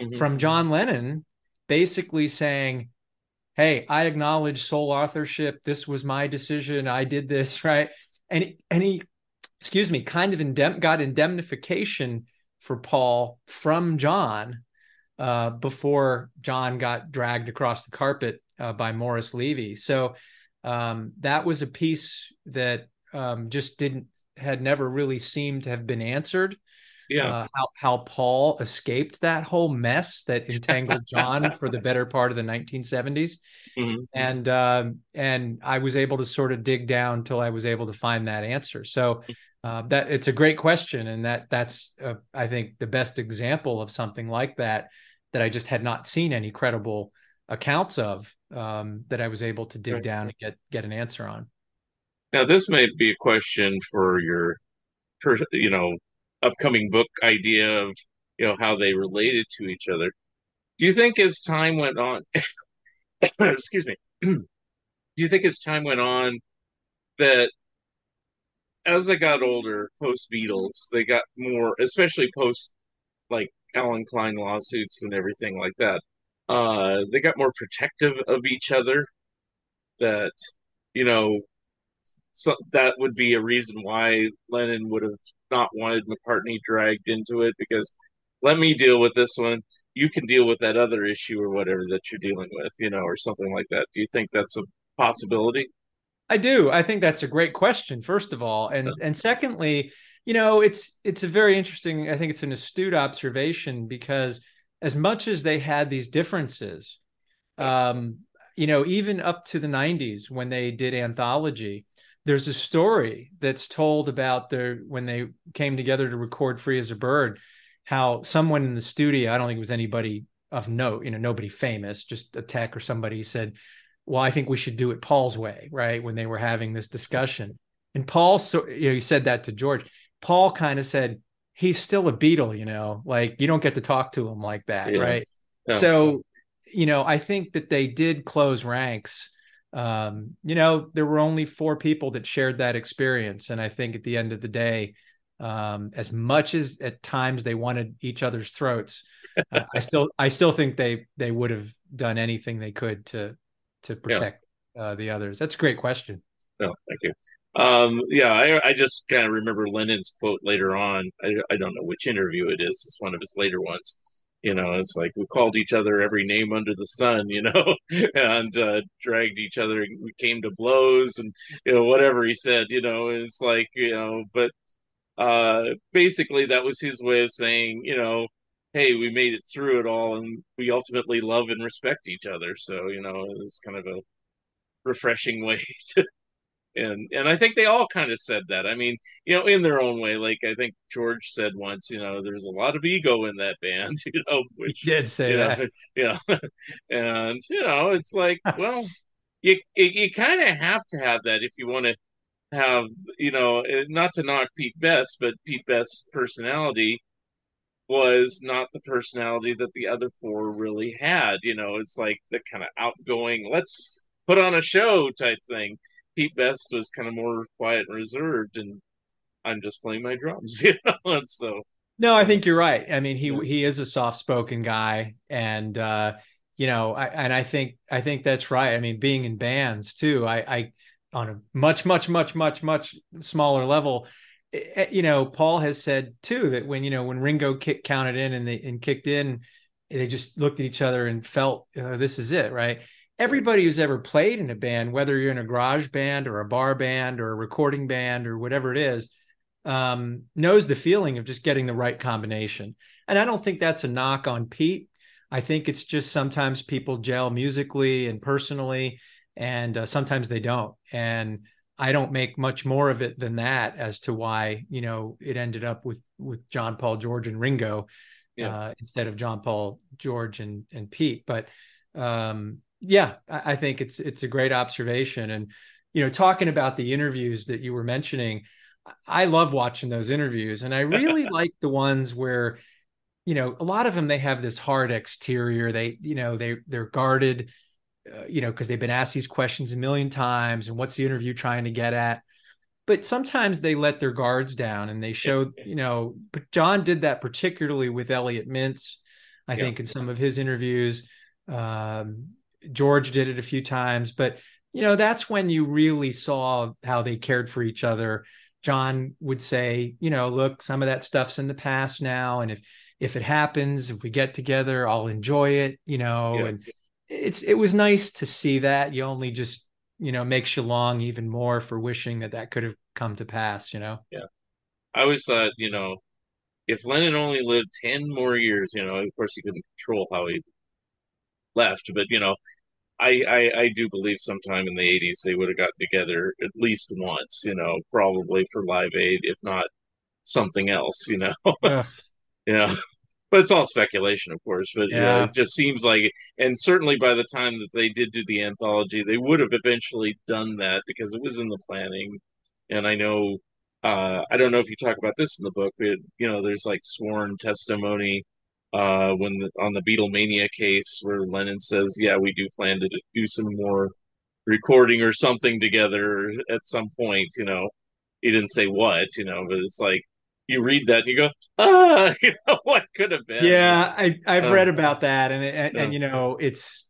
mm-hmm. from John Lennon basically saying, "Hey, I acknowledge sole authorship. This was my decision. I did this <laughs> right." And and he, excuse me, kind of indemn- got indemnification for Paul from John uh, before John got dragged across the carpet uh, by Morris Levy. So um, that was a piece that um, just didn't had never really seemed to have been answered. Yeah, Uh, how how Paul escaped that whole mess that <laughs> entangled John for the better part of the 1970s, Mhm. and um, and I was able to sort of dig down till I was able to find that answer. So uh, that it's a great question, and that that's uh, I think the best example of something like that that I just had not seen any credible accounts of um, that I was able to dig Right. down and get get an answer on. Now, this may be a question for your, you know, upcoming book idea of, you know, how they related to each other. Do you think as time went on, <coughs> excuse me, <clears throat> do you think as time went on that as they got older, post Beatles, they got more, especially post like Allen Klein lawsuits and everything like that, uh, they got more protective of each other? That, you know, so that would be a reason why Lennon would have not wanted McCartney dragged into it because let me deal with this one. You can deal with that other issue or whatever that you're dealing with, you know, or something like that. Do you think that's a possibility? I do. I think that's a great question, first of all. And and secondly, you know, it's it's a very interesting, I think it's an astute observation because as much as they had these differences, um, you know, even up to the 90s when they did anthology, there's a story that's told about their when they came together to record Free as a Bird, how someone in the studio, I don't think it was anybody of note, you know, nobody famous, just a tech or somebody said, well, I think we should do it Paul's way, right? When they were having this discussion. And Paul, so, you know, he said that to George. Paul kind of said, he's still a Beatle, you know, like you don't get to talk to him like that, Yeah. right? Yeah. So, you know, I think that they did close ranks. Um, you know, there were only four people that shared that experience. And I think at the end of the day, um, as much as at times they wanted each other's throats, uh, I <laughs> still, I still think they, they would have done anything they could to, to protect uh, the others. That's a great question. No, thank you. Um, yeah, I, I just kind of remember Lennon's quote later on. I, I don't know which interview it is. It's one of his later ones. You know, it's like we called each other every name under the sun, you know, <laughs> and uh, dragged each other. We came to blows and, you know, whatever he said, you know, it's like, you know, but uh, basically that was his way of saying, you know, hey, we made it through it all and we ultimately love and respect each other. So, you know, it's kind of a refreshing <laughs> way to and and I think they all kind of said that. I mean, you know, in their own way. Like I think George said once, you know, there's a lot of ego in that band, <laughs> you know, which He did say you know, that. <laughs> yeah, and you know, it's like, <laughs> well, you you, you kind of have to have that if you want to have, you know, eh, not to knock Pete Best, but Pete Best's personality was not the personality that the other four really had. You know, it's like the kind of outgoing, let's put on a show type thing. Pete Best was kind of more quiet and reserved, and I'm just playing my drums, <laughs> you know. And so, No, I think you're right. I mean, he he is a soft-spoken guy, and uh, you know, I, and I think I think that's right. I mean, being in bands too, I, I on a much, much, much, much, much smaller level, eh, you know, Paul has said too that when you know when Ringo kick counted in and they and kicked in, they just looked at each other and felt, you know, this is it, right? Everybody who's ever played in a band, whether you're in a garage band or a bar band or a recording band or whatever it is, um, knows the feeling of just getting the right combination. And I don't think that's a knock on Pete. I think it's just sometimes people gel musically and personally, and uh, sometimes they don't. And I don't make much more of it than that as to why you know it ended up with with John Paul George and Ringo Yeah. uh, instead of John Paul George and and Pete. But um, yeah, I, I think it's it's a great observation. And you know, talking about the interviews that you were mentioning, I love watching those interviews, and I really <laughs> like the ones where, you know, a lot of them they have this hard exterior. They, you know, they they're guarded, uh, you know, because they've been asked these questions a million times, and what's the interview trying to get at? But sometimes they let their guards down and they show, you know. But John did that particularly with Elliot Mintz, I Yeah. think, in some of his interviews. Um, George did it a few times, but you know that's when you really saw how they cared for each other. John would say, you know, look, some of that stuff's in the past now, and if if it happens, if we get together, I'll enjoy it, you know. Yeah. And it's it was nice to see that. You only just you know makes you long even more for wishing that that could have come to pass. You know. Yeah, I always thought, you know, if Lennon only lived ten more years, you know, of course he couldn't control how he left, but you know, I, I, I do believe sometime in the 80s they would have gotten together at least once, you know, probably for Live Aid, if not something else, you know. <laughs> you know, but it's all speculation, of course. But yeah. You know, it just seems like, and certainly by the time that they did do the anthology, they would have eventually done that because it was in the planning. And I know, uh, I don't know if you talk about this in the book, but you know, there's like sworn testimony uh, when the, on the Beatlemania case where Lennon says, "Yeah, we do plan to do some more recording or something together at some point." You know, he didn't say what, you know, but it's like you read that and you go, <laughs> ah, <laughs> you know, what could have been? Yeah, I I've um, read about that, and and, and you know, it's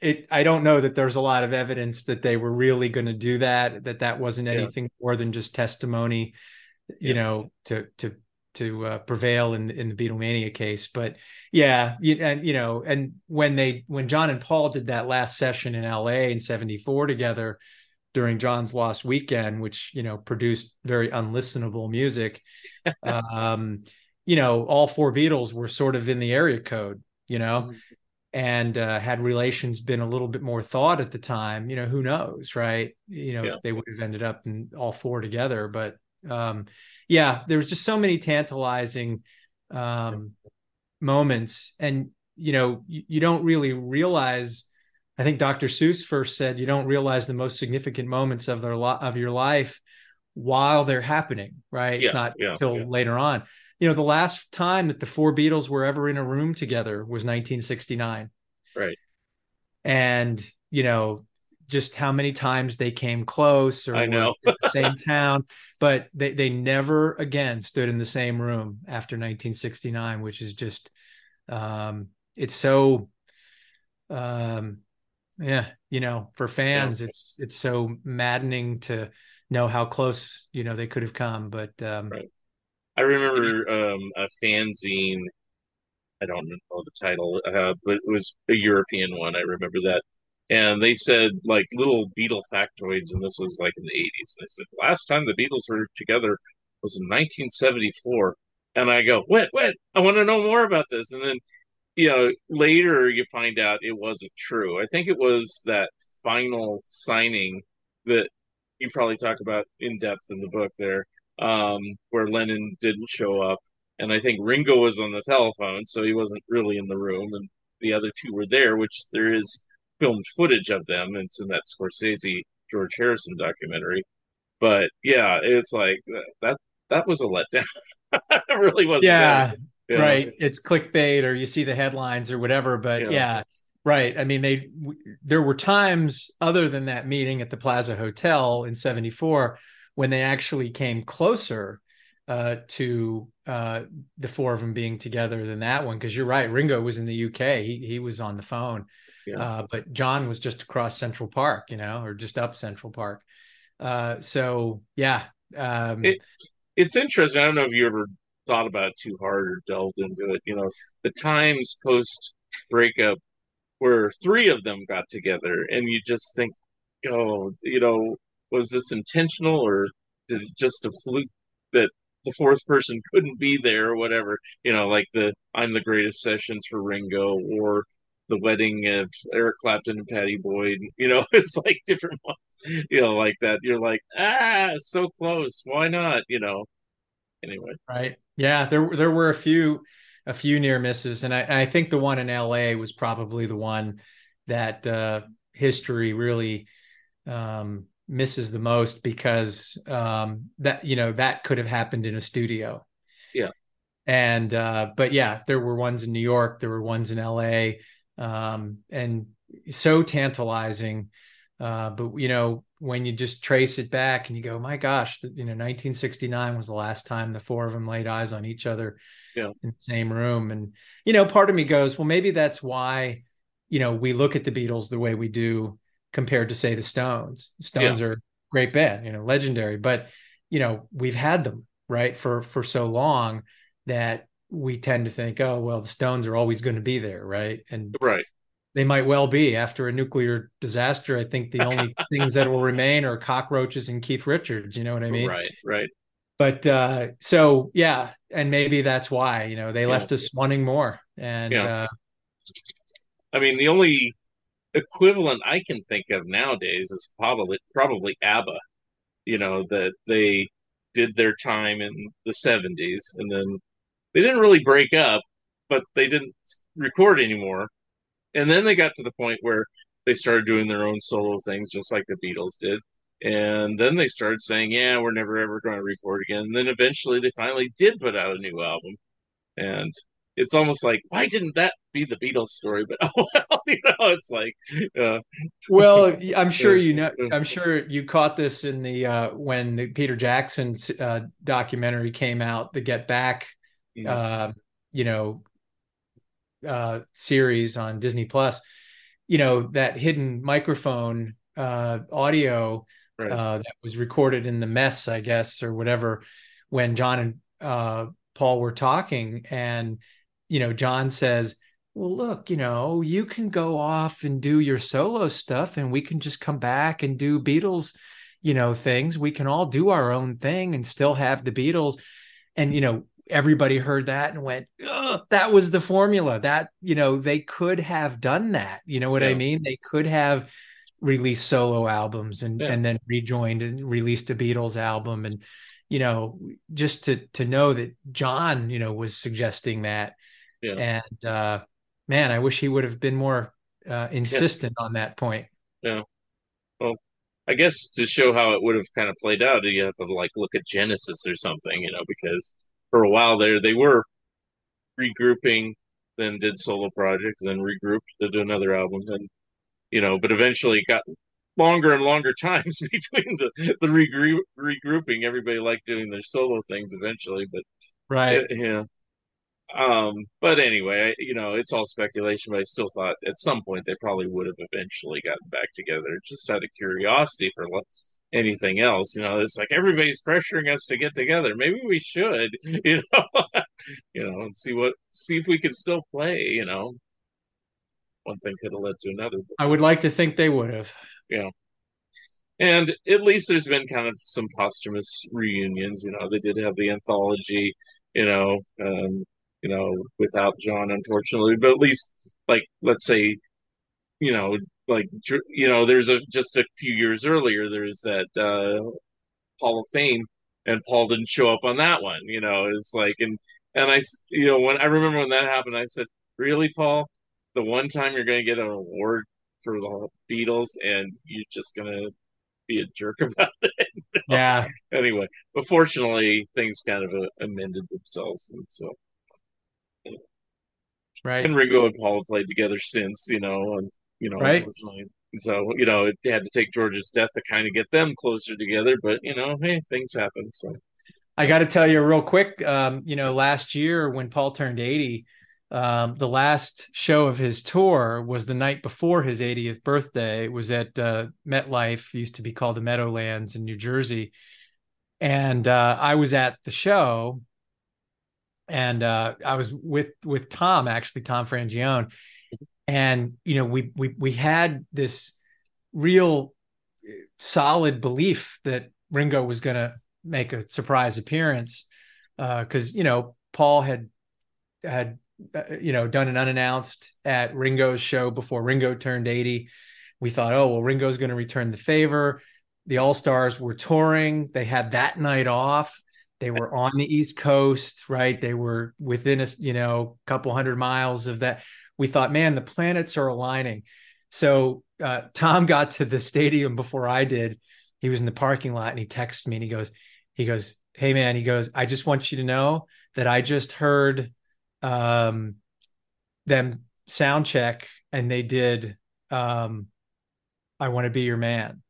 it. I don't know that there's a lot of evidence that they were really going to do that. That that wasn't anything yeah. more than just testimony, you yeah. know, to to to uh, prevail in in the Beatlemania case. But yeah, you, and you know, and when they when John and Paul did that last session in L.A. in '74 together during John's Lost Weekend, which you know produced very unlistenable music, <laughs> um, you know, all four Beatles were sort of in the area code, you know. Mm-hmm. And uh, had relations been a little bit more thought at the time, you know, who knows, right? You know, yeah. if they would have ended up in all four together. But um, yeah, there was just so many tantalizing um, moments, and you know, you, you don't really realize. I think Dr. Seuss first said you don't realize the most significant moments of their lo- of your life while they're happening, right? Yeah, it's not yeah, until yeah. later on. You know, the last time that the four Beatles were ever in a room together was 1969. Right. And, you know, just how many times they came close or I know the same town, but they, they never again stood in the same room after 1969, which is just um, it's so um, yeah, you know, for fans, yeah. it's it's so maddening to know how close you know they could have come. But um, right. I remember um, a fanzine. I don't know the title, uh, but it was a European one. I remember that and they said like little Beatle factoids, and this was like in the 80s. They said last time the Beatles were together was in 1974, and I go, "What? What? I want to know more about this." And then, you know, later you find out it wasn't true. I think it was that final signing that you probably talk about in depth in the book there, um, where Lennon didn't show up, and I think Ringo was on the telephone, so he wasn't really in the room, and the other two were there, which there is filmed footage of them. It's in that Scorsese George Harrison documentary. But yeah, it's like that that was a letdown. <laughs> it really was. Yeah. yeah. Right. It's clickbait or you see the headlines or whatever. But yeah. yeah. Right. I mean, they there were times other than that meeting at the Plaza Hotel in 74 when they actually came closer uh, to uh, the four of them being together than that one. Because you're right, Ringo was in the UK. He he was on the phone, yeah. Uh, but John was just across Central Park, you know, or just up Central Park. Uh, so yeah, um, it, it's interesting. I don't know if you ever thought about it too hard or delved into it. You know, the times post breakup where three of them got together, and you just think, oh, you know, was this intentional or just a fluke that the fourth person couldn't be there or whatever? You know, like the I'm the greatest sessions for Ringo or the wedding of Eric Clapton and Pattie Boyd. You know, <laughs> it's like different ones, you know, like that. You're like, ah, so close. Why not? You know. Anyway. Right. Yeah. There there were a few a few near misses, and I, I think the one in L.A. was probably the one that uh, history really um, misses the most because um, that you know that could have happened in a studio. Yeah. And uh, but yeah, there were ones in New York, there were ones in L.A um, and so tantalizing. Uh, but you know, when you just trace it back and you go, my gosh, the, you know, 1969 was the last time the four of them laid eyes on each other yeah. in the same room. And you know, part of me goes, well, maybe that's why you know, we look at the Beatles the way we do compared to say the Stones. Stones Yeah. are great band, you know, legendary, but you know, we've had them right for for so long that we tend to think, oh well, the Stones are always going to be there, right? And Right. they might well be after a nuclear disaster. I think the <laughs> only things that will remain are cockroaches and Keith Richards. You know what I mean? Right. Right. But uh, so yeah, and maybe that's why you know they Yeah. left us wanting more. And Yeah. uh, I mean, the only equivalent I can think of nowadays is probably probably ABBA. You know that they did their time in the '70s, and then they didn't really break up, but they didn't record anymore. And then they got to the point where they started doing their own solo things, just like the Beatles did. And then they started saying, "Yeah, we're never ever going to record again." And then eventually, they finally did put out a new album, and it's almost like, why didn't that be the Beatles story? But <laughs> oh well, you know, it's like, uh, well, <laughs> I'm sure you know. I'm sure you caught this in the uh, when the Peter Jackson uh, documentary came out, the Get Back, Mhm. uh, you know, uh, series on Disney Plus. You know that hidden microphone uh, audio right, that was recorded in the mess, I guess, or whatever, when John and uh, Paul were talking, and you know, John says, "Well, look, you know, you can go off and do your solo stuff, and we can just come back and do Beatles, you know, things. We can all do our own thing and still have the Beatles." And you know, everybody heard that and went, "That was the formula. That you know, they could have done that. You know what I mean? They could have." released solo albums and Yeah. and then rejoined and released a Beatles album and you know just to to know that John you know was suggesting that Yeah. and uh man I wish he would have been more uh insistent on that point Yeah. Well, I guess to show how it would have kind of played out, you have to like look at Genesis or something, you know, because for a while there they were regrouping, then did solo projects, then regrouped, did another album, and you know, but eventually it got longer and longer <laughs> times between the the regroup, regrouping. Everybody liked doing their solo things eventually, but right yeah. Um, but anyway, you know, it's all speculation, but I still thought at some point they probably would have eventually gotten back together just out of curiosity for anything else. You know, it's like everybody's pressuring us to get together. Maybe we should, <laughs> you know, <laughs> you know, and see what, see if we can still play, you know. One thing could have led to another. I would like to think they would have Yeah. And at least there's been kind of some posthumous reunions. You know, they did have the anthology, you know, um, you know, without John, unfortunately, but at least, like, let's say, you know, like, you know, there's a just a few years earlier, there's that uh, Hall of Fame, and Paul didn't show up on that one. You know, it's like, and and I, you know, when I remember when that happened, I said, really, Paul, the one time you're going to get an award for the Beatles, and you're just going to be a jerk <laughs> about it. yeah anyway, but fortunately, things kind of uh, amended themselves, and so right and Ringo and Paul have played together since, you know, and you know, Right. so you know, it had to take George's death to kind of get them closer together, but you know, hey, things happen. So I got to tell you real quick. Um, you know, last year when Paul turned 80, um, the last show of his tour was the night before his 80th birthday. It was at uh, MetLife, used to be called the Meadowlands in New Jersey. And uh, I was at the show, and uh, I was with with Tom actually, Tom Frangione, and you know we we we had this real solid belief that Ringo was going to make a surprise appearance because you know Paul had had uh, you know done an unannounced at Ringo's show before Ringo turned 80 we thought oh well Ringo's going to return the favor. The All Stars were touring. They had that night off they were on the East Coast right? They were within a you know couple hundred miles of that. We thought man the planets are aligning. So uh, Tom <laughs> got to the stadium before I did. He was in the parking lot and he texts me and he goes he goes hey man he goes i just want you to know that i just heard um them sound check and they did um i want to be your man.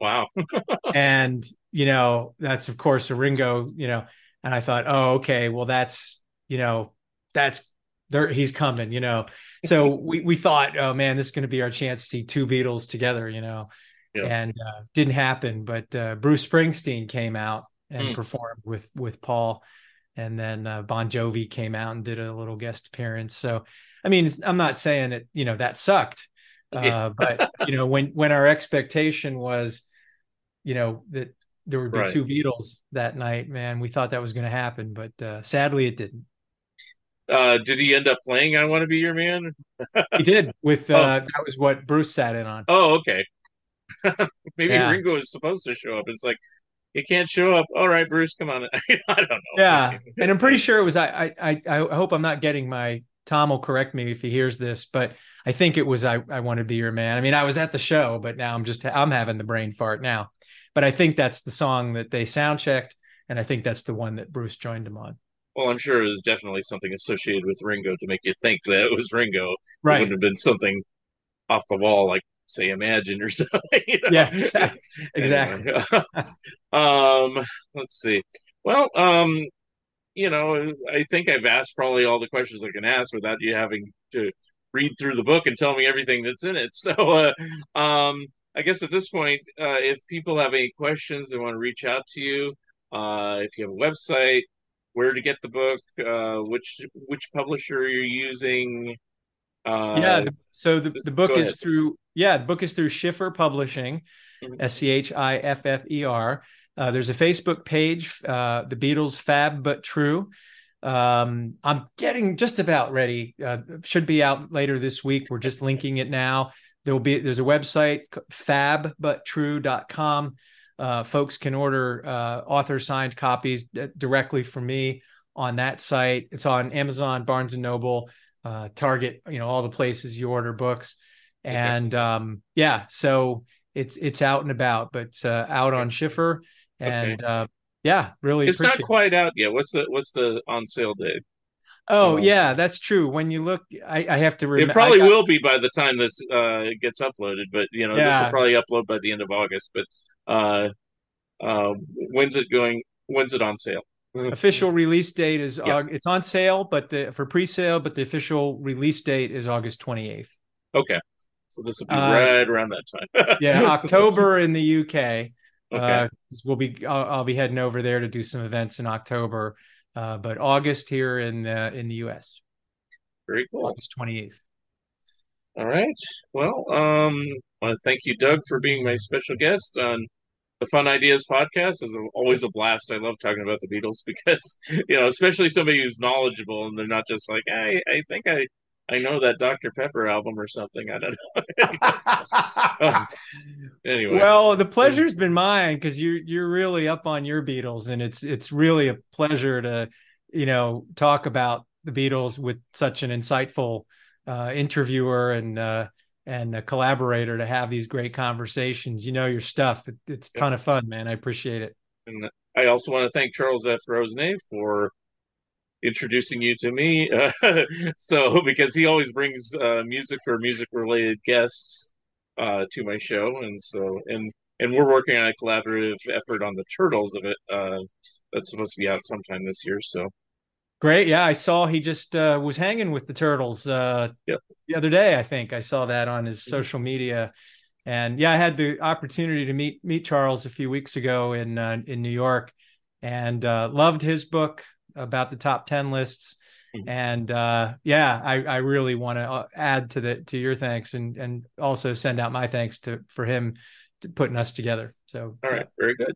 Wow, <laughs> and you know that's of course a ringo you know and i thought oh okay well that's you know that's there he's coming, you know. <laughs> So we we thought, oh man, this is going to be our chance to see two Beatles together, you know. Yeah. And uh, didn't happen, but uh, Bruce Springsteen came out and Mm. performed with with Paul, and then uh, Bon Jovi came out and did a little guest appearance. So, I mean, it's- I'm not saying that you know that sucked, Yeah. uh, but you know when when our expectation was, you know that there would be Right. two Beatles that night, man, we thought that was going to happen, but uh, sadly it didn't. Uh, did he end up playing "I Want to Be Your Man"? He did with <laughs> Oh. uh, that was what Bruce sat in on. Oh, okay. <laughs> Maybe Yeah. Ringo was supposed to show up. It's like he can't show up. All right, Bruce, come on. <laughs> I don't know. Yeah, and I'm pretty sure it was. I I I I hope I'm not getting my Tom will correct me if he hears this, but I think it was I I want to be your man. I mean, I was at the show, but now I'm just I'm having the brain fart now. But I think that's the song that they sound checked, and I think that's the one that Bruce joined him on. Well, I'm sure it was definitely something associated with Ringo to make you think that it was Ringo. It Right. wouldn't have been something off the wall like say Imagine or <laughs> something. you know? Yeah, <laughs> exactly. exactly. <laughs> Um, let's see. Well, um, you know, I think I've asked probably all the questions I can ask without you having to read through the book and tell me everything that's in it. <laughs> So, uh, um, I guess at this point, uh, if people have any questions, they want to reach out to you. Uh, if you have a website, where to get the book, uh, which which publisher you're using. Uh, yeah. the- So the, the book is ahead. through yeah the book is through Schiffer Publishing, Mhm. S C H I F F E R. Uh, there's a Facebook page, uh, the Beatles Fab but True. Um, I'm getting just about ready. Uh, should be out later this week. We're just linking it now. There will be there's a website fabbuttrue.com. Uh, folks can order uh, author signed copies d- directly from me on that site. It's on Amazon, Barnes and Noble, uh, Target, you know, all the places you order books. And um, yeah, so it's it's out and about, but uh, out on Schiffer. And uh, yeah, really it's not appreciate it. quite out yet. What's the what's the on sale date? Oh Oh. yeah, that's true. When you look, I, I have to remember. It probably will be by the time this uh, gets uploaded, but you know this will probably upload by the end of August. But uh, uh, when's it going? When's it on sale? <laughs> official release date is Yeah. It's on sale, but the for pre-sale, but the official release date is August 28th. Okay, so this will be Uh, right around that time. <laughs> Yeah, October in the UK. Okay. Uh, we'll be I'll, I'll be heading over there to do some events in October, uh, but August here in the in the US, Very cool. August 28th. All right. Well, um, I want to thank you, Doug, for being my special guest on the Fun Ideas podcast. It's always a blast. I love talking about the Beatles <laughs> because you know, especially somebody who's knowledgeable and they're not just like, I, I think I, I know that Dr. Pepper album or something. I don't <laughs> know. <laughs> anyway, Well, the pleasure's been mine because you're you're really up on your Beatles, and it's it's really a pleasure to you know talk about the Beatles with such an insightful uh, interviewer and uh, and a collaborator to have these great conversations. You know your stuff. It, it's a ton of fun, man. I appreciate it. And I also want to thank Charles F. Rosenay for introducing you to me. Uh, <laughs> so, because he always brings uh, music or music related guests uh, to my show. And so, and, and we're working on a collaborative effort on the Turtles of it. Uh, that's supposed to be out sometime this year. So, Great. Yeah, I saw he just uh, was hanging with the Turtles uh, Yep. the other day. I think I saw that on his social media, and yeah, I had the opportunity to meet meet Charles a few weeks ago in uh, in New York, and uh, loved his book about the top ten lists. Mhm. And uh, yeah, I, I really want to add to the to your thanks and and also send out my thanks to for him to putting us together. So all right, very good.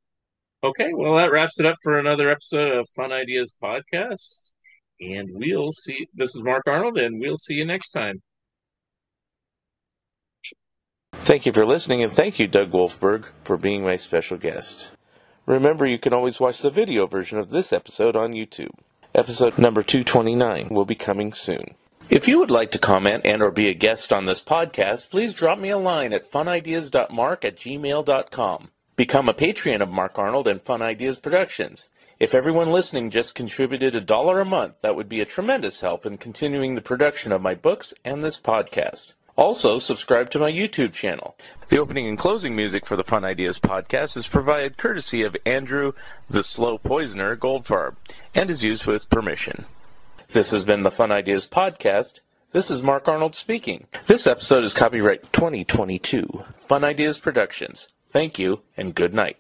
Okay, well, that wraps it up for another episode of Fun Ideas Podcast. And we'll see. This is Mark Arnold, and we'll see you next time. Thank you for listening, and thank you, Doug Wolfberg, for being my special guest. Remember, you can always watch the video version of this episode on YouTube. Episode number 229 will be coming soon. If you would like to comment and or be a guest on this podcast, please drop me a line at funideas.mark at gmail.com. Become a patron of Mark Arnold and Fun Ideas Productions. If everyone listening just contributed a dollar a month, that would be a tremendous help in continuing the production of my books and this podcast. Also, subscribe to my YouTube channel. The opening and closing music for the Fun Ideas podcast is provided courtesy of Andrew the Slow Poisoner Goldfarb and is used with permission. This has been the Fun Ideas podcast. This is Mark Arnold speaking. This episode is copyright 2022. Fun Ideas Productions. Thank you and good night.